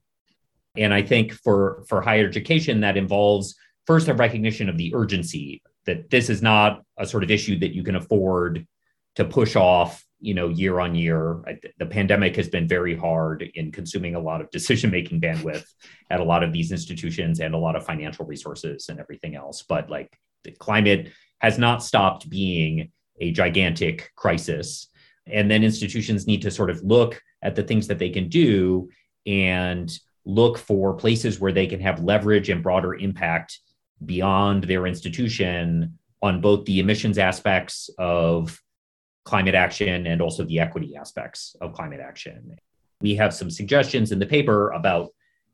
And I think for for higher education, that involves first a recognition of the urgency that this is not a sort of issue that you can afford to push off you know year on year. The pandemic has been very hard in consuming a lot of decision making bandwidth at a lot of these institutions and a lot of financial resources and everything else. But like the climate has not stopped being a gigantic crisis and then institutions need to sort of look at the things that they can do and look for places where they can have leverage and broader impact beyond their institution on both the emissions aspects of climate action and also the equity aspects of climate action. We have some suggestions in the paper about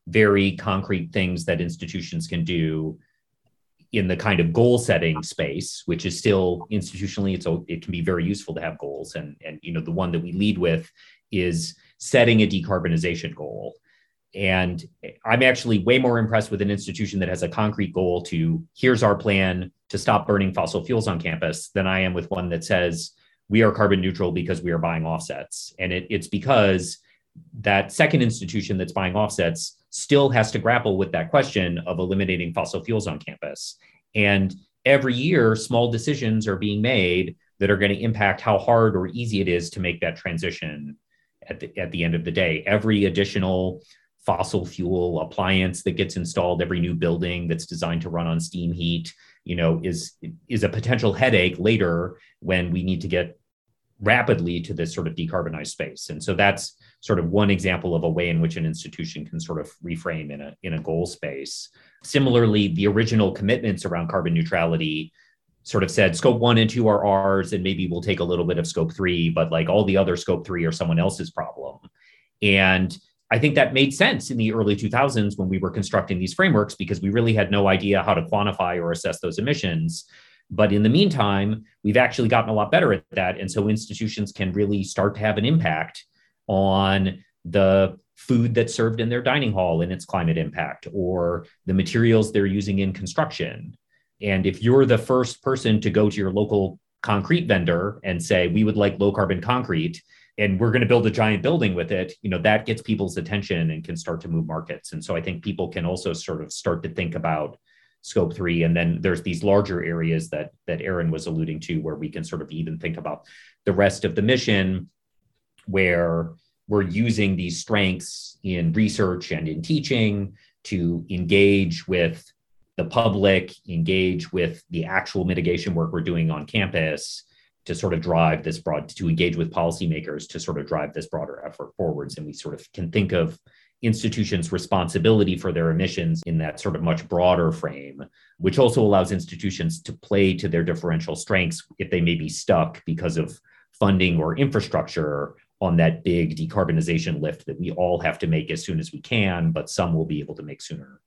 very concrete things that institutions can do in the kind of goal setting space which is still institutionally it's it can be very useful to have goals and and you know the one that we lead with is setting a decarbonization goal and I'm actually way more impressed with an institution that has a concrete goal to here's our plan to stop burning fossil fuels on campus than I am with one that says we are carbon neutral because we are buying offsets. And it, it's because that second institution that's buying offsets still has to grapple with that question of eliminating fossil fuels on campus. And every year, small decisions are being made that are going to impact how hard or easy it is to make that transition at the, at the end of the day. Every additional fossil fuel appliance that gets installed every new building that's designed to run on steam heat you know is is a potential headache later when we need to get rapidly to this sort of decarbonized space and so that's sort of one example of a way in which an institution can sort of reframe in a in a goal space similarly the original commitments around carbon neutrality sort of said scope one and two are ours and maybe we'll take a little bit of scope three but like all the other scope three are someone else's problem and I think that made sense in the early 2000s when we were constructing these frameworks because we really had no idea how to quantify or assess those emissions. But in the meantime, we've actually gotten a lot better at that. And so institutions can really start to have an impact on the food that's served in their dining hall and its climate impact, or the materials they're using in construction. And if you're the first person to go to your local concrete vendor and say, we would like low carbon concrete, and we're going to build a giant building with it you know that gets people's attention and can start to move markets and so i think people can also sort of start to think about scope 3 and then there's these larger areas that that aaron was alluding to where we can sort of even think about the rest of the mission where we're using these strengths in research and in teaching to engage with the public engage with the actual mitigation work we're doing on campus to sort of drive this broad to engage with policymakers to sort of drive this broader effort forwards. And we sort of can think of institutions responsibility for their emissions in that sort of much broader frame which also allows institutions to play to their differential strengths if they may be stuck because of funding or infrastructure on that big decarbonization lift that we all have to make as soon as we can but some will be able to make sooner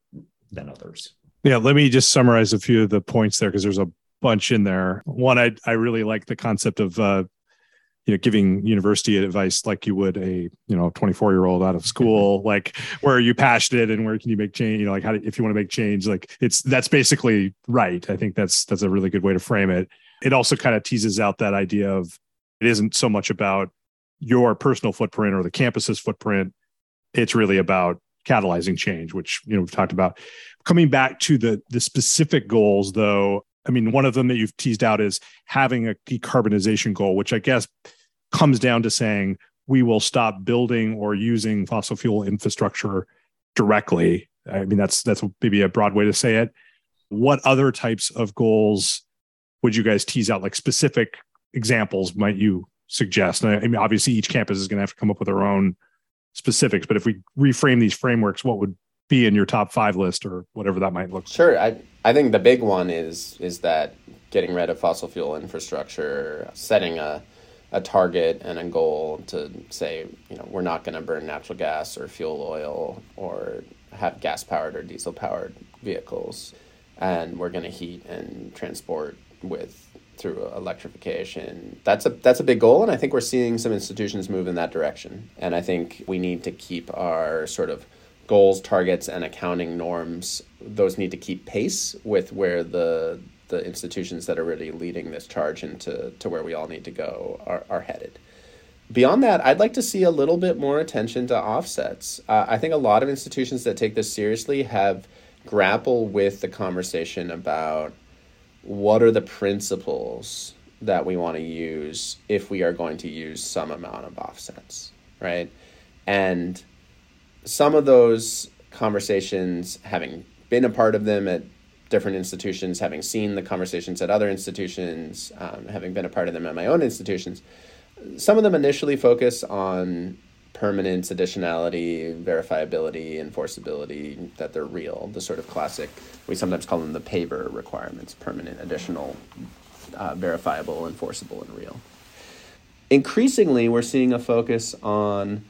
than others. Yeah let me just summarize a few of the points there because there's a bunch in there. One, I I really like the concept of uh, you know giving university advice like you would a you know 24 year old out of school *laughs* like where are you passionate and where can you make change you know like how do, if you want to make change like it's that's basically right. I think that's that's a really good way to frame it. It also kind of teases out that idea of it isn't so much about your personal footprint or the campus's footprint it's really about catalyzing change, which you know we've talked about. Coming back to the the specific goals, though, I mean, one of them that you've teased out is having a decarbonization goal, which I guess comes down to saying we will stop building or using fossil fuel infrastructure directly. I mean, that's that's maybe a broad way to say it. What other types of goals would you guys tease out? Like specific examples might you suggest? And I mean, obviously, each campus is going to have to come up with their own specifics. But if we reframe these frameworks, what would be in your top five list or whatever that might look like? Sure. I, I think the big one is is that getting rid of fossil fuel infrastructure, setting a a target and a goal to say, you know, we're not going to burn natural gas or fuel oil or have gas powered or diesel powered vehicles, and we're going to heat and transport with through electrification. That's a that's a big goal, and I think we're seeing some institutions move in that direction. And I think we need to keep our sort of goals, targets, and accounting norms. Those need to keep pace with where the the institutions that are really leading this charge into to where we all need to go are, are headed. Beyond that, I'd like to see a little bit more attention to offsets. Uh, I think a lot of institutions that take this seriously have grapple with the conversation about what are the principles that we want to use if we are going to use some amount of offsets, right? And some of those conversations, having been a part of them at different institutions, having seen the conversations at other institutions, um, having been a part of them at my own institutions, some of them initially focus on permanence, additionality, verifiability, enforceability, that they're real, the sort of classic, we sometimes call them the PAVER requirements permanent, additional, uh, verifiable, enforceable, and real. Increasingly, we're seeing a focus on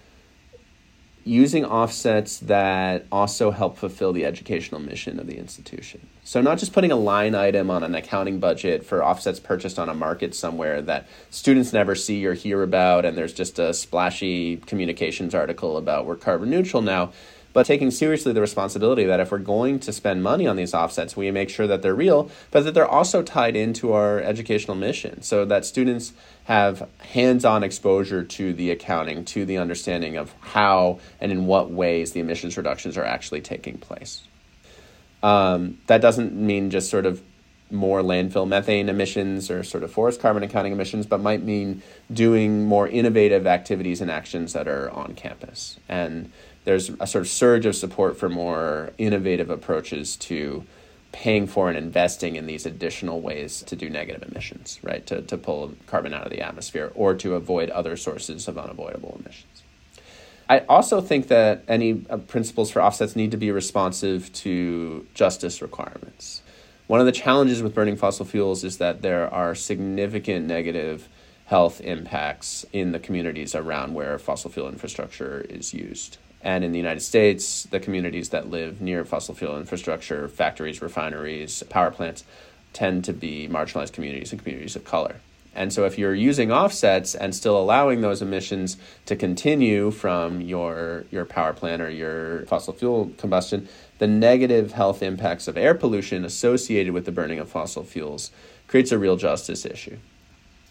using offsets that also help fulfill the educational mission of the institution. So, not just putting a line item on an accounting budget for offsets purchased on a market somewhere that students never see or hear about, and there's just a splashy communications article about we're carbon neutral now but taking seriously the responsibility that if we're going to spend money on these offsets, we make sure that they're real, but that they're also tied into our educational mission so that students have hands on exposure to the accounting, to the understanding of how and in what ways the emissions reductions are actually taking place. Um, that doesn't mean just sort of more landfill methane emissions or sort of forest carbon accounting emissions, but might mean doing more innovative activities and actions that are on campus. And there's a sort of surge of support for more innovative approaches to paying for and investing in these additional ways to do negative emissions, right? To, to pull carbon out of the atmosphere or to avoid other sources of unavoidable emissions. I also think that any uh, principles for offsets need to be responsive to justice requirements. One of the challenges with burning fossil fuels is that there are significant negative health impacts in the communities around where fossil fuel infrastructure is used. And in the United States, the communities that live near fossil fuel infrastructure, factories, refineries, power plants, tend to be marginalized communities and communities of color. And so, if you're using offsets and still allowing those emissions to continue from your, your power plant or your fossil fuel combustion, the negative health impacts of air pollution associated with the burning of fossil fuels creates a real justice issue.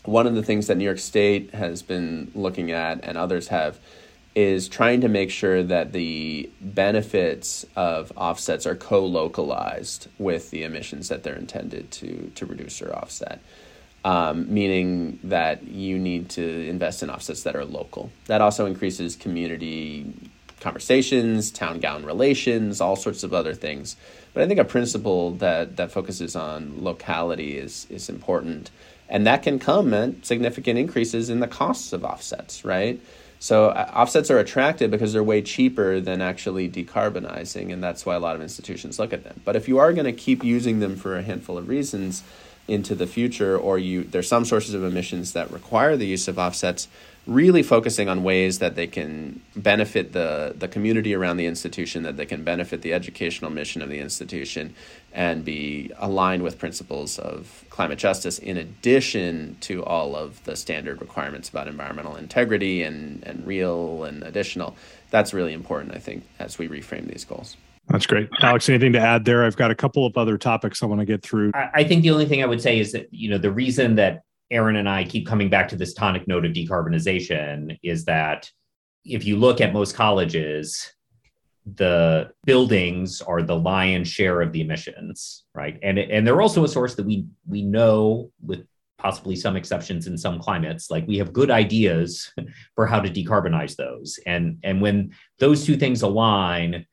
One of the things that New York State has been looking at, and others have, is trying to make sure that the benefits of offsets are co-localized with the emissions that they're intended to to reduce or offset. Um, meaning that you need to invest in offsets that are local. That also increases community conversations, town gown relations, all sorts of other things. But I think a principle that that focuses on locality is is important, and that can come at significant increases in the costs of offsets, right? So uh, offsets are attractive because they're way cheaper than actually decarbonizing, and that's why a lot of institutions look at them. But if you are going to keep using them for a handful of reasons into the future, or you there's some sources of emissions that require the use of offsets, really focusing on ways that they can benefit the, the community around the institution, that they can benefit the educational mission of the institution, and be aligned with principles of climate justice in addition to all of the standard requirements about environmental integrity and, and real and additional. That's really important, I think, as we reframe these goals. That's great. Alex, anything to add there? I've got a couple of other topics I want to get through. I think the only thing I would say is that, you know, the reason that Aaron and I keep coming back to this tonic note of decarbonization is that if you look at most colleges, the buildings are the lion's share of the emissions, right? And and they're also a source that we we know with possibly some exceptions in some climates like we have good ideas *laughs* for how to decarbonize those and and when those two things align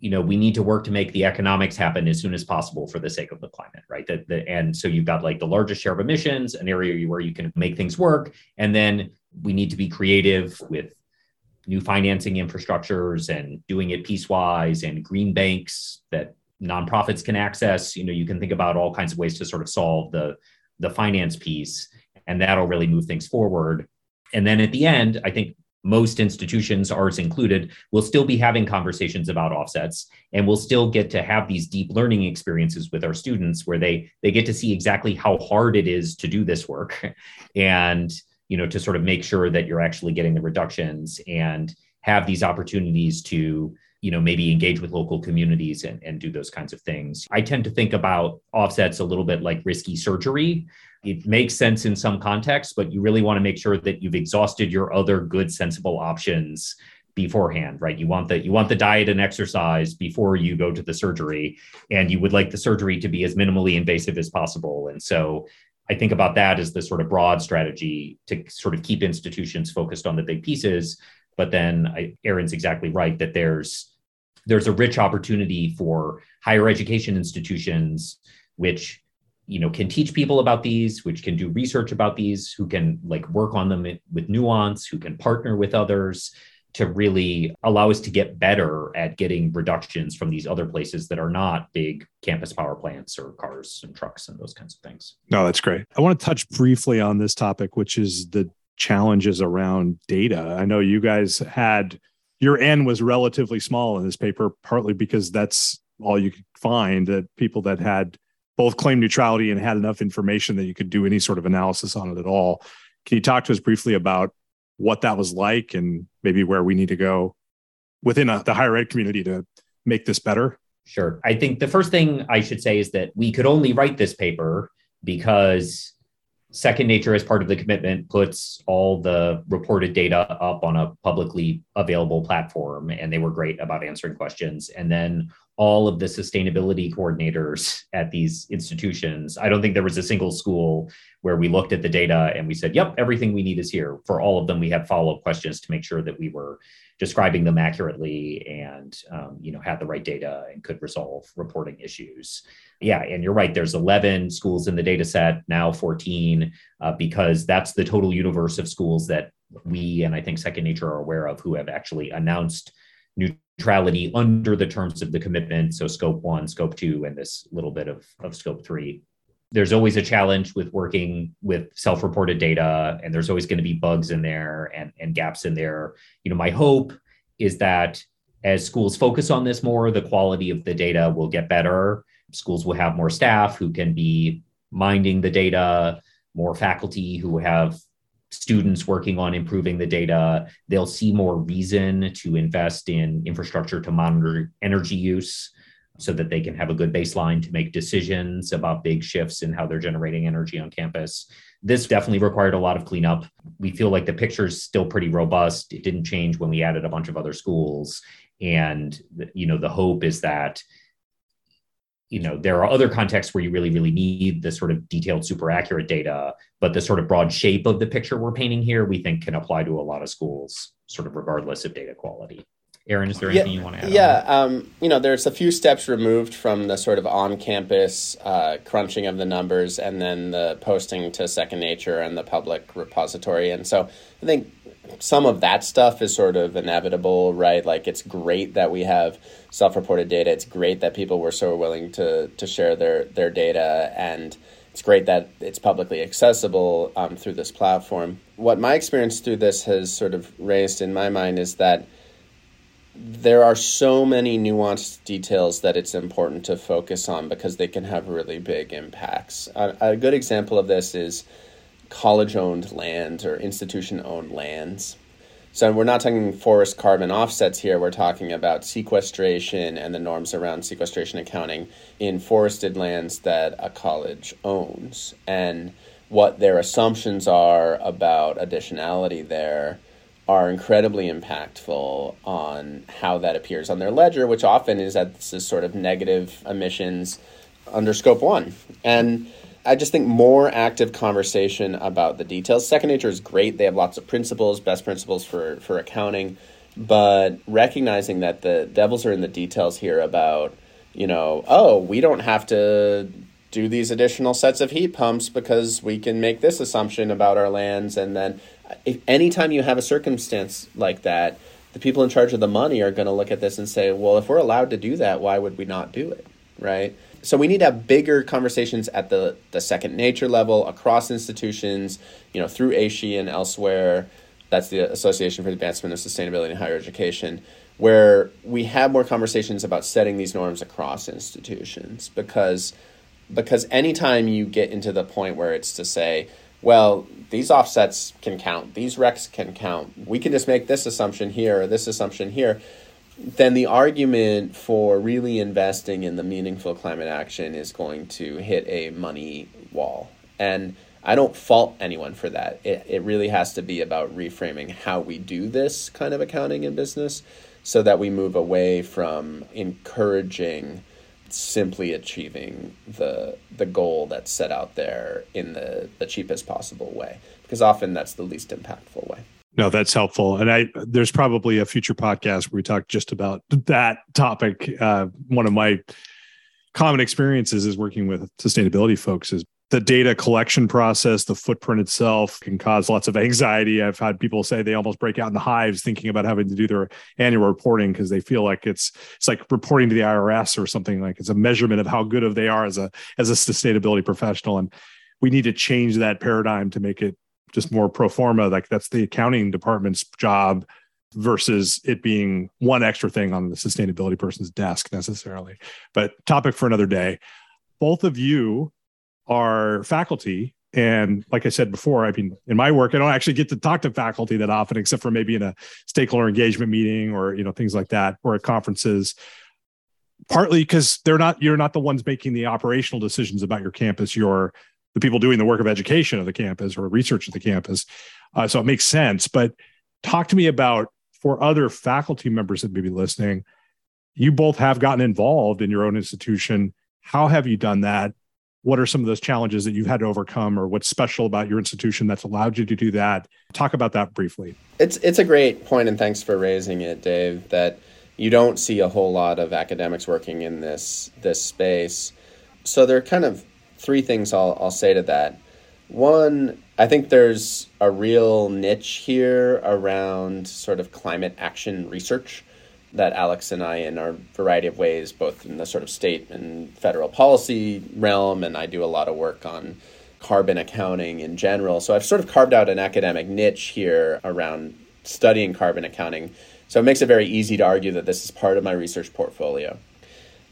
you know we need to work to make the economics happen as soon as possible for the sake of the climate right? The, the, and so you've got like the largest share of emissions an area where you can make things work and then we need to be creative with new financing infrastructures and doing it piecewise and green banks that nonprofits can access. You know you can think about all kinds of ways to sort of solve the the finance piece and that'll really move things forward. And then at the end i think most institutions, ours included, will still be having conversations about offsets and we'll still get to have these deep learning experiences with our students where they they get to see exactly how hard it is to do this work *laughs* and you know to sort of make sure that you're actually getting the reductions and have these opportunities to you know maybe engage with local communities and, and do those kinds of things. I tend to think about offsets a little bit like risky surgery it makes sense in some contexts, but you really want to make sure that you've exhausted your other good, sensible options beforehand, right? You want the you want the diet and exercise before you go to the surgery, and you would like the surgery to be as minimally invasive as possible. And so I think about that as the sort of broad strategy to sort of keep institutions focused on the big pieces. But then I, Aaron's exactly right that there's there's a rich opportunity for higher education institutions, which you know can teach people about these which can do research about these who can like work on them with nuance who can partner with others to really allow us to get better at getting reductions from these other places that are not big campus power plants or cars and trucks and those kinds of things. No, that's great. I want to touch briefly on this topic, which is the challenges around data. I know you guys had your N was relatively small in this paper, partly because that's all you could find that people that had both claimed neutrality and had enough information that you could do any sort of analysis on it at all. Can you talk to us briefly about what that was like and maybe where we need to go within a, the higher ed community to make this better? Sure. I think the first thing I should say is that we could only write this paper because Second Nature, as part of the commitment, puts all the reported data up on a publicly available platform, and they were great about answering questions. And then all of the sustainability coordinators at these institutions. I don't think there was a single school where we looked at the data and we said, yep, everything we need is here. For all of them, we had follow up questions to make sure that we were describing them accurately and um, you know had the right data and could resolve reporting issues yeah and you're right there's 11 schools in the data set now 14 uh, because that's the total universe of schools that we and i think second nature are aware of who have actually announced neutrality under the terms of the commitment. So scope one, scope two, and this little bit of, of scope three. There's always a challenge with working with self-reported data, and there's always going to be bugs in there and, and gaps in there. You know, my hope is that as schools focus on this more, the quality of the data will get better. Schools will have more staff who can be minding the data, more faculty who have students working on improving the data. They'll see more reason to invest in infrastructure to monitor energy use so that they can have a good baseline to make decisions about big shifts in how they're generating energy on campus. This definitely required a lot of cleanup. We feel like the picture is still pretty robust. It didn't change when we added a bunch of other schools. And you know, the hope is that you know there are other contexts where you really really need the sort of detailed super accurate data but the sort of broad shape of the picture we're painting here we think can apply to a lot of schools sort of regardless of data quality. Aaron is there anything yeah, you want to add yeah um, you know there's a few steps removed from the sort of on-campus uh, crunching of the numbers and then the posting to second nature and the public repository. And so i think some of that stuff is sort of inevitable, right? Like it's great that we have self-reported data. It's great that people were so willing to to share their their data, and it's great that it's publicly accessible um, through this platform. What my experience through this has sort of raised in my mind is that there are so many nuanced details that it's important to focus on because they can have really big impacts. A, a good example of this is college owned lands or institution owned lands. So we're not talking forest carbon offsets here. We're talking about sequestration and the norms around sequestration accounting in forested lands that a college owns and what their assumptions are about additionality there are incredibly impactful on how that appears on their ledger, which often is at this sort of negative emissions under scope one. And I just think more active conversation about the details. Second Nature is great. They have lots of principles, best principles for, for accounting, but recognizing that the devils are in the details here about, you know, oh, we don't have to do these additional sets of heat pumps because we can make this assumption about our lands and then if anytime you have a circumstance like that the people in charge of the money are going to look at this and say well if we're allowed to do that why would we not do it right so we need to have bigger conversations at the, the second nature level across institutions, you know, through AASHE and elsewhere. That's the Association for the Advancement of Sustainability in Higher Education, where we have more conversations about setting these norms across institutions because because anytime you get into the point where it's to say, well, these offsets can count, these RECs can count, we can just make this assumption here or this assumption here then the argument for really investing in the meaningful climate action is going to hit a money wall. And I don't fault anyone for that. It, it really has to be about reframing how we do this kind of accounting in business so that we move away from encouraging simply achieving the the goal that's set out there in the, the cheapest possible way because often that's the least impactful way. No, that's helpful. And I there's probably a future podcast where we talk just about that topic. Uh, one of my common experiences is working with sustainability folks is the data collection process, the footprint itself can cause lots of anxiety. I've had people say they almost break out in the hives thinking about having to do their annual reporting because they feel like it's it's like reporting to the IRS or something like it's a measurement of how good of they are as a as a sustainability professional. And we need to change that paradigm to make it just more pro forma like that's the accounting department's job versus it being one extra thing on the sustainability person's desk necessarily. But topic for another day. Both of you are faculty and like i said before i mean in my work i don't actually get to talk to faculty that often except for maybe in a stakeholder engagement meeting or you know things like that or at conferences. Partly because they're not you're not the ones making the operational decisions about your campus. You're the people doing the work of education of the campus or research of the campus. Uh, so it makes sense. But talk to me about for other faculty members that may be listening, you both have gotten involved in your own institution. How have you done that? What are some of those challenges that you've had to overcome, or what's special about your institution that's allowed you to do that? Talk about that briefly. It's it's a great point, and thanks for raising it, Dave. That you don't see a whole lot of academics working in this this space. So they're kind of three things I'll, I'll say to that. One, I think there's a real niche here around sort of climate action research that Alex and I, in our variety of ways, both in the sort of state and federal policy realm, and I do a lot of work on carbon accounting in general. So I've sort of carved out an academic niche here around studying carbon accounting. So it makes it very easy to argue that this is part of my research portfolio.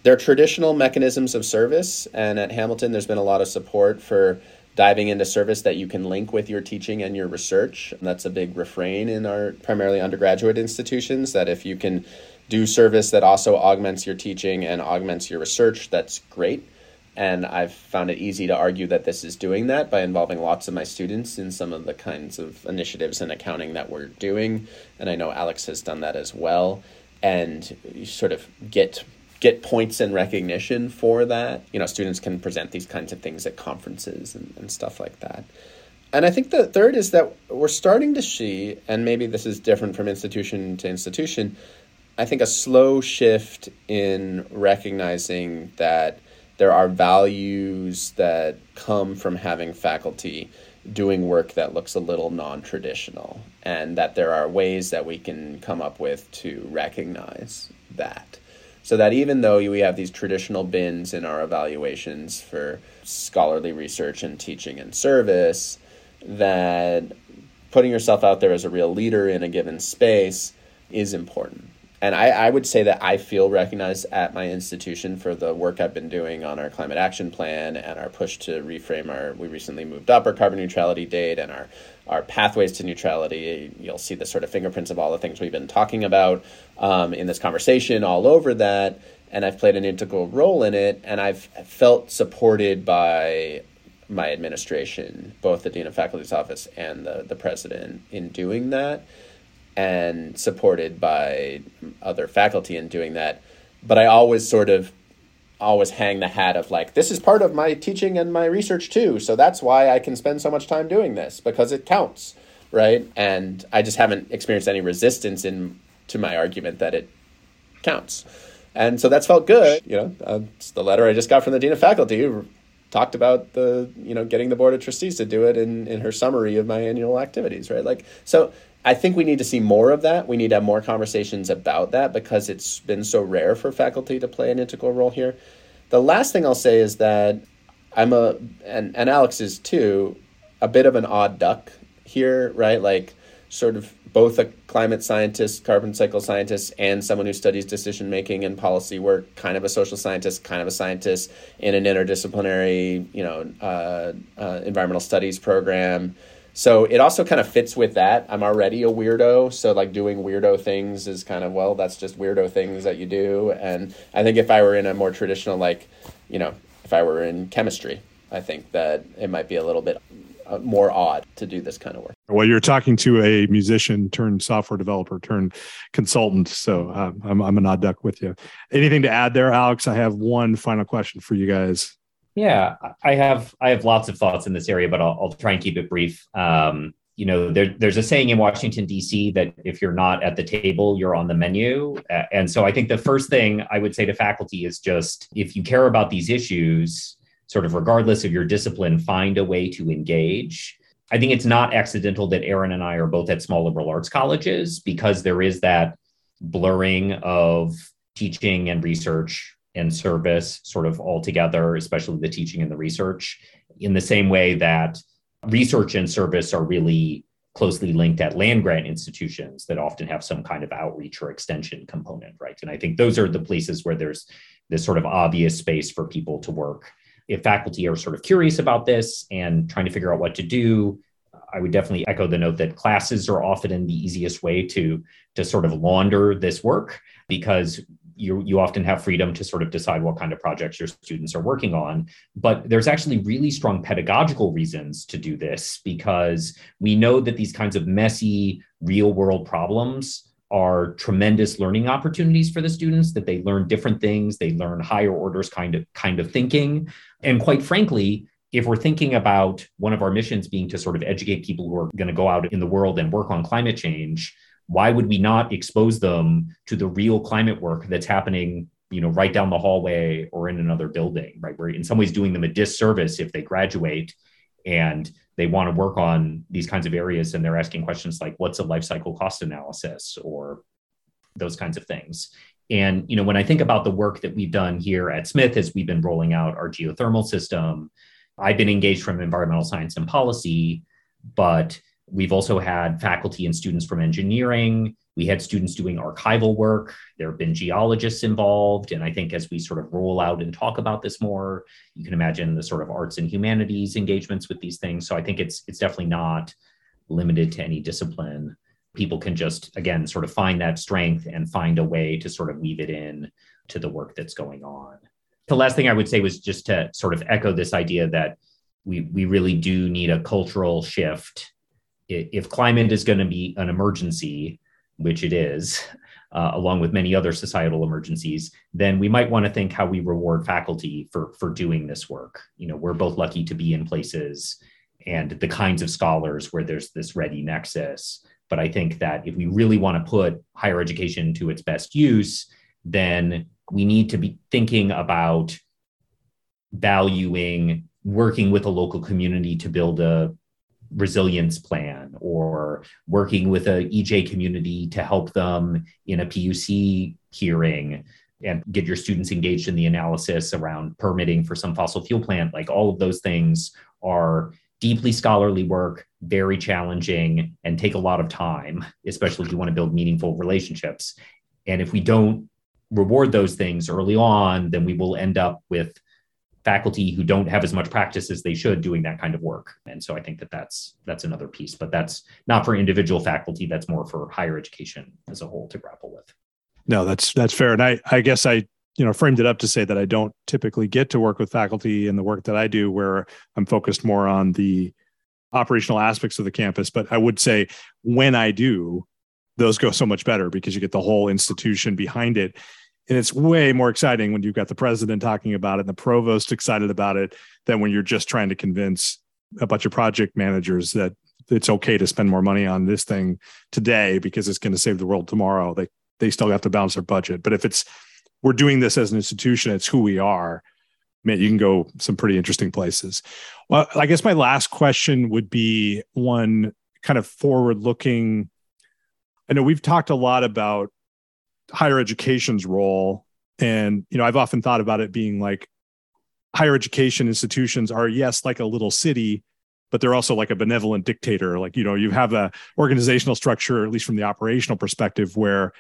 There are traditional mechanisms of service, and at Hamilton, there's been a lot of support for diving into service that you can link with your teaching and your research. That's a big refrain in our primarily undergraduate institutions that if you can do service that also augments your teaching and augments your research, that's great. And I've found it easy to argue that this is doing that by involving lots of my students in some of the kinds of initiatives and accounting that we're doing. And I know Alex has done that as well. And you sort of get get points and recognition for that. You know, students can present these kinds of things at conferences and, and stuff like that. And I think the third is that we're starting to see, and maybe this is different from institution to institution, I think a slow shift in recognizing that there are values that come from having faculty doing work that looks a little non traditional, and that there are ways that we can come up with to recognize that so that even though we have these traditional bins in our evaluations for scholarly research and teaching and service, that putting yourself out there as a real leader in a given space is important. And I, I would say that I feel recognized at my institution for the work I've been doing on our climate action plan and our push to reframe our. We recently moved up our carbon neutrality date and our our pathways to neutrality. You'll see the sort of fingerprints of all the things we've been talking about um, in this conversation all over that. And I've played an integral role in it, and I've felt supported by my administration, both the Dean of Faculty's Office and the, the President, in doing that. And supported by other faculty in doing that. But I always sort of always hang the hat of like this is part of my teaching and my research too so that's why i can spend so much time doing this because it counts right? And i just haven't experienced any resistance in to my argument that it counts. And so that's felt good you know uh, it's the letter i just got from the dean of faculty who talked about the you know getting the board of trustees to do it in in her summary of my annual activities right? Like so I think we need to see more of that. We need to have more conversations about that because it's been so rare for faculty to play an integral role here. The last thing I'll say is that I'm a, and, and Alex is too, a bit of an odd duck here, right? Like, sort of both a climate scientist, carbon cycle scientist, and someone who studies decision making and policy work, kind of a social scientist, kind of a scientist in an interdisciplinary, you know, uh, uh, environmental studies program. So it also kind of fits with that. I'm already a weirdo, so like doing weirdo things is kind of well, that's just weirdo things that you do. And I think if I were in a more traditional, like, you know, if I were in chemistry, I think that it might be a little bit uh, more odd to do this kind of work. Well, you're talking to a musician turned software developer turned consultant, so uh, I'm I'm an odd duck with you. Anything to add there, Alex? I have one final question for you guys. Yeah, I have I have lots of thoughts in this area, but I'll, I'll try and keep it brief. Um, you know, there, there's a saying in Washington D.C. that if you're not at the table, you're on the menu. And so I think the first thing I would say to faculty is just if you care about these issues, sort of regardless of your discipline, find a way to engage. I think it's not accidental that Aaron and I are both at small liberal arts colleges because there is that blurring of teaching and research and service sort of all together, especially the teaching and the research, in the same way that research and service are really closely linked at land grant institutions that often have some kind of outreach or extension component, right? And I think those are the places where there's this sort of obvious space for people to work. If faculty are sort of curious about this and trying to figure out what to do, I would definitely echo the note that classes are often the easiest way to to sort of launder this work because you, you often have freedom to sort of decide what kind of projects your students are working on. But there's actually really strong pedagogical reasons to do this because we know that these kinds of messy real world problems are tremendous learning opportunities for the students that they learn different things they learn higher orders kind of kind of thinking and quite frankly if we're thinking about one of our missions being to sort of educate people who are going to go out in the world and work on climate change why would we not expose them to the real climate work that's happening you know right down the hallway or in another building right? We're in some ways doing them a disservice if they graduate and they want to work on these kinds of areas and they're asking questions like what's a life cycle cost analysis or those kinds of things. And you know when i think about the work that we've done here at smith as we've been rolling out our geothermal system i've been engaged from environmental science and policy but We've also had faculty and students from engineering. We had students doing archival work. There have been geologists involved. And I think as we sort of roll out and talk about this more, you can imagine the sort of arts and humanities engagements with these things. So I think it's it's definitely not limited to any discipline. People can just again sort of find that strength and find a way to sort of weave it in to the work that's going on. The last thing I would say was just to sort of echo this idea that we we really do need a cultural shift if climate is going to be an emergency, which it is, uh, along with many other societal emergencies, then we might want to think how we reward faculty for for doing this work. You know, we're both lucky to be in places and the kinds of scholars where there's this ready nexus. But I think that if we really want to put higher education to its best use, then we need to be thinking about valuing working with a local community to build a resilience plan or working with a EJ community to help them in a PUC hearing and get your students engaged in the analysis around permitting for some fossil fuel plant. Like all of those things are deeply scholarly work very challenging and take a lot of time especially if you want to build meaningful relationships. And if we don't reward those things early on then we will end up with faculty who don't have as much practice as they should doing that kind of work. And so i think that that's that's another piece but that's not for individual faculty. That's more for higher education as a whole to grapple with. No that's that's fair. And i i guess i you know framed it up to say that i don't typically get to work with faculty in the work that i do where i'm focused more on the operational aspects of the campus. But i would say when i do those go so much better because you get the whole institution behind it. And it's way more exciting when you've got the president talking about it and the provost excited about it than when you're just trying to convince a bunch of project managers that it's okay to spend more money on this thing today because it's going to save the world tomorrow. They they still have to balance their budget. But if it's we're doing this as an institution, it's who we are. Man, you can go some pretty interesting places. Well, I guess my last question would be one kind of forward looking. I know we've talked a lot about higher education's role. And, you know, I've often thought about it being like higher education institutions are, yes, like a little city, but they're also like a benevolent dictator. Like, you know, you have a organizational structure, at least from the operational perspective, where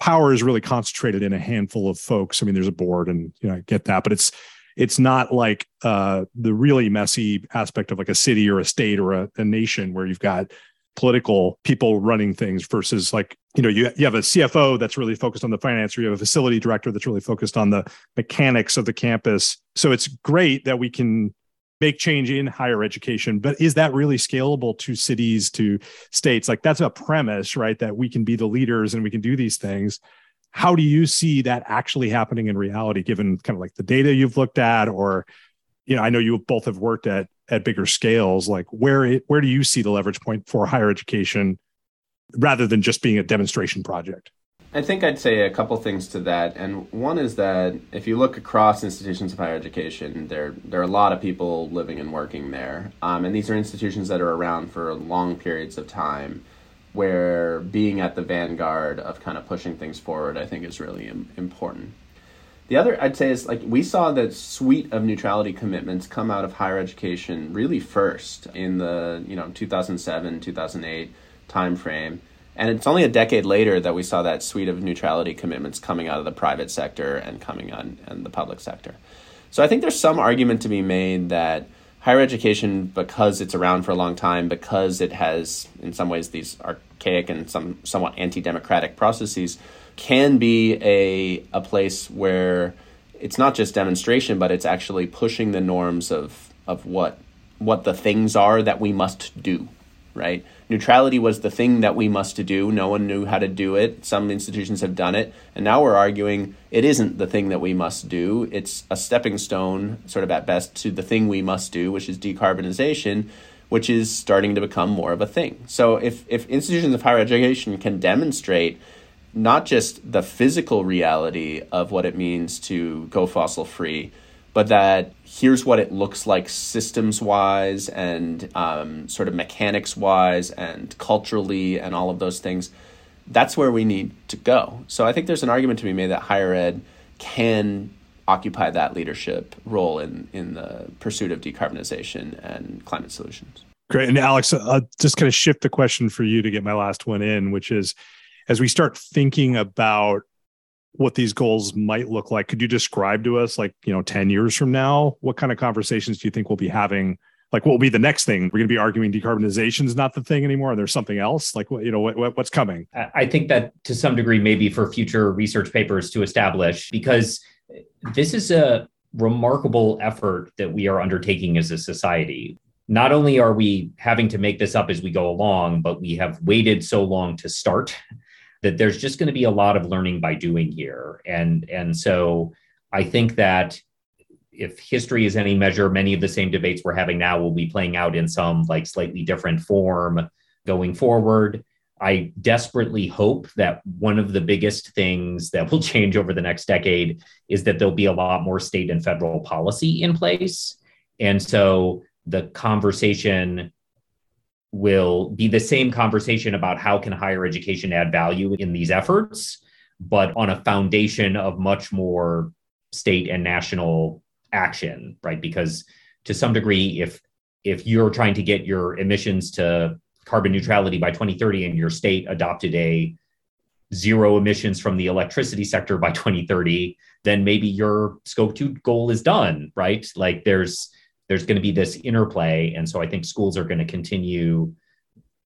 power is really concentrated in a handful of folks. I mean, there's a board and you know, I get that, but it's it's not like uh, the really messy aspect of like a city or a state or a, a nation where you've got political people running things versus like you know you, you have a cfo that's really focused on the finance or you have a facility director that's really focused on the mechanics of the campus. So it's great that we can make change in higher education but is that really scalable to cities to states? Like that's a premise right? That we can be the leaders and we can do these things. How do you see that actually happening in reality given kind of like the data you've looked at or you know i know you both have worked at at bigger scales. Like where where do you see the leverage point for higher education rather than just being a demonstration project I think I'd say a couple things to that, and one is that if you look across institutions of higher education, there there are a lot of people living and working there, um, and these are institutions that are around for long periods of time, where being at the vanguard of kind of pushing things forward, I think, is really Im- important. The other I'd say is like we saw that suite of neutrality commitments come out of higher education really first in the you know 2007 2008 timeframe and it's only a decade later that we saw that suite of neutrality commitments coming out of the private sector and coming on and the public sector. So I think there's some argument to be made that higher education, because it's around for a long time, because it has in some ways these archaic and some somewhat anti-democratic processes, can be a a place where it's not just demonstration, but it's actually pushing the norms of of what what the things are that we must do, right? neutrality was the thing that we must do. No one knew how to do it. Some institutions have done it. And now we're arguing it isn't the thing that we must do. It's a stepping stone, sort of at best, to the thing we must do, which is decarbonization, which is starting to become more of a thing. So if, if institutions of higher education can demonstrate not just the physical reality of what it means to go fossil free, but that here's what it looks like systems wise and um, sort of mechanics wise and culturally and all of those things. That's where we need to go. So I think there's an argument to be made that higher ed can occupy that leadership role in, in the pursuit of decarbonization and climate solutions. Great. And Alex, I'll just kind of shift the question for you to get my last one in, which is as we start thinking about what these goals might look like. Could you describe to us, like, you know, 10 years from now, what kind of conversations do you think we'll be having? Like, what will be the next thing? We're going to be arguing decarbonization is not the thing anymore. There's something else. Like, what, you know, what, what's coming? I think that to some degree, maybe for future research papers to establish, because this is a remarkable effort that we are undertaking as a society. Not only are we having to make this up as we go along, but we have waited so long to start that there's just going to be a lot of learning by doing here. And, and so I think that if history is any measure, many of the same debates we're having now will be playing out in some like slightly different form going forward. I desperately hope that one of the biggest things that will *laughs* change over the next decade is that there'll be a lot more state and federal policy in place. And so the conversation will be the same conversation about how can higher education add value in these efforts but on a foundation of much more state and national action right? Because to some degree if if you're trying to get your emissions to carbon neutrality by 2030 and your state adopted a zero emissions from the electricity sector by 2030 then maybe your scope 2 goal is done right? Like there's there's going to be this interplay. And so I think schools are going to continue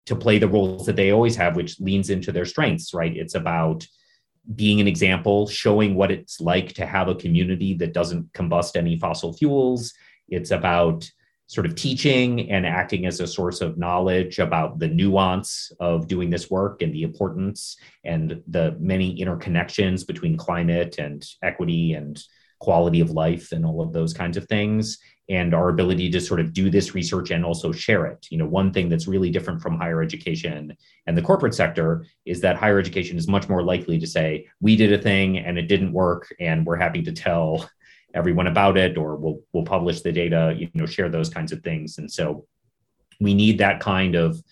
to play the roles that they always have, which leans into their strengths, right? It's about being an example, showing what it's like to have a community that doesn't combust any fossil fuels. It's about sort of teaching and acting as a source of knowledge about the nuance of doing this work and the importance and the many interconnections between climate and equity and quality of life and all of those kinds of things and our ability to sort of do this research and also share it. You know one thing that's really different from higher education and the corporate sector is that higher education is much more likely to say we did a thing and it didn't work and we're happy to tell everyone about it or we'll we'll publish the data you know share those kinds of things. And so we need that kind of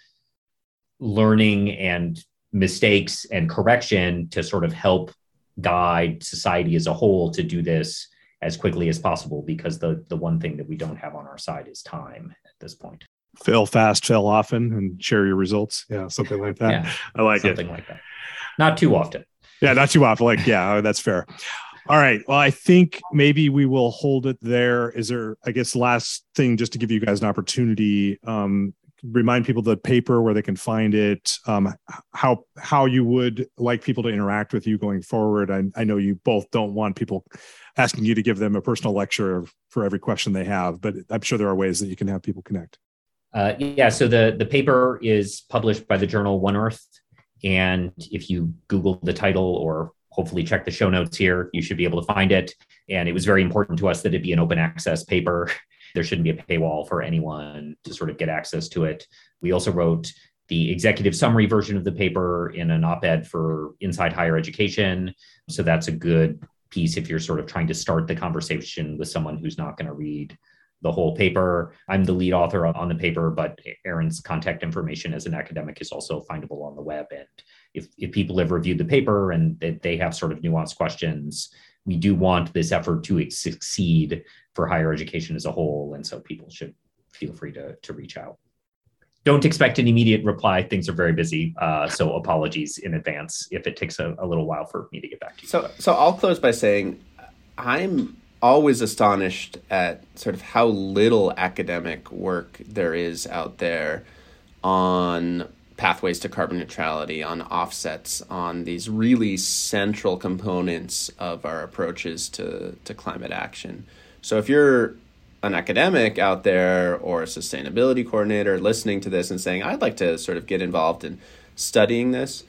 learning and mistakes and correction to sort of help guide society as a whole to do this as quickly as possible because the the one thing that we don't have on our side is time at this point. Fail fast fail often and share your results. Yeah something like that. Yeah, i like something it. something like that. Not too often. Yeah not too often like yeah *laughs* that's fair. All right. Well, I think maybe we will hold it there. Is there, I guess, last thing just to give you guys an opportunity, um, remind people the paper where they can find it, um, how how you would like people to interact with you going forward. I, I know you both don't want people asking you to give them a personal lecture for every question they have, but I'm sure there are ways that you can have people connect. Uh, yeah. So the the paper is published by the journal One Earth, and if you Google the title or hopefully check the show notes here. You should be able to find it. And it was very important to us that it be an open access paper. There shouldn't be a paywall for anyone to sort of get access to it. We also wrote the executive summary version of the paper in an op ed for Inside Higher Education. So that's a good piece if you're sort of trying to start the conversation with someone who's not going to read the whole paper. I'm the lead author on the paper, but Aaron's contact information as an academic is also findable on the web. And if, if people have reviewed the paper and they have sort of nuanced questions, we do want this effort to succeed for higher education as a whole. And so people should feel free to, to reach out. Don't expect an immediate reply. Things are very busy. Uh, so apologies in advance if it takes a, a little while for me to get back to you. So, so I'll close by saying I'm always astonished at sort of how little academic work there is out there on pathways to carbon neutrality, on offsets, on these really central components of our approaches to, to climate action. So if you're an academic out there or a sustainability coordinator listening to this and saying, I'd like to sort of get involved in studying this,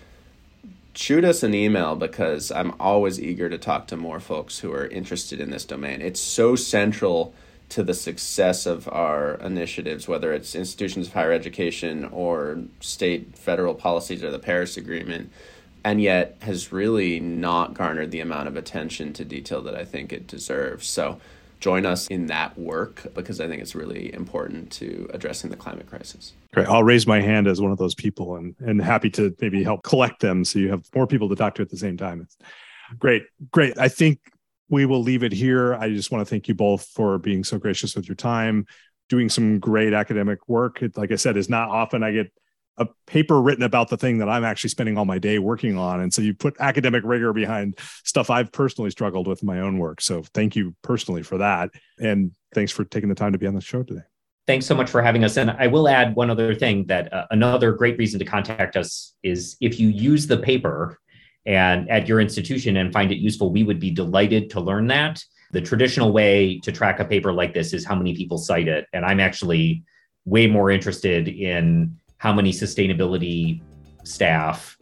shoot us an email because I'm always eager to talk to more folks who are interested in this domain. It's so central to the success of our initiatives, whether it's institutions of higher education or state federal policies or the Paris Agreement, and yet has really not garnered the amount of attention to detail that I think it deserves. So join us in that work because I think it's really important to addressing the climate crisis. Great. I'll raise my hand as one of those people and, and happy to maybe help collect them so you have more people to talk to at the same time. Great. Great. I think we will leave it here. I just want to thank you both for being so gracious with your time, doing some great academic work. It, like I said, is not often I get a paper written about the thing that I'm actually spending all my day working on. And so you put academic rigor behind stuff I've personally struggled with in my own work. So thank you personally for that. And thanks for taking the time to be on the show today. Thanks so much for having us. And I will add one other thing that uh, another great reason to contact us is if you use the paper and at your institution and find it useful, we would be delighted to learn that. The traditional way to track a paper like this is how many people cite it. And I'm actually way more interested in how many sustainability staff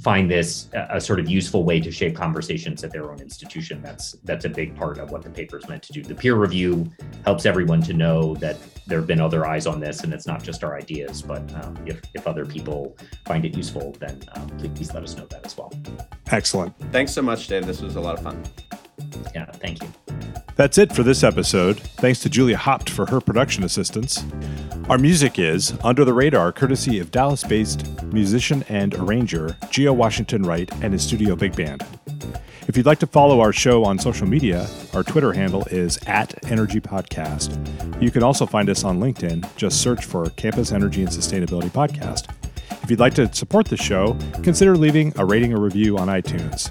find this a, sort of useful way to shape conversations at their own institution. That's that's a big part of what the paper is meant to do. The peer review helps everyone to know that there have been other eyes on this, and it's not just our ideas. But um, if if other people find it useful, then um, please let us know that as well. Excellent. Thanks so much, Dave. This was a lot of fun. Yeah, thank you. That's it for this episode. Thanks to Julia Hopt for her production assistance. Our music is Under the Radar, courtesy of Dallas based musician and arranger Geo Washington Wright and his studio big band. If you'd like to follow our show on social media, our Twitter handle is at Energy Podcast. You can also find us on LinkedIn. Just search for Campus Energy and Sustainability Podcast. If you'd like to support the show, consider leaving a rating or review on iTunes.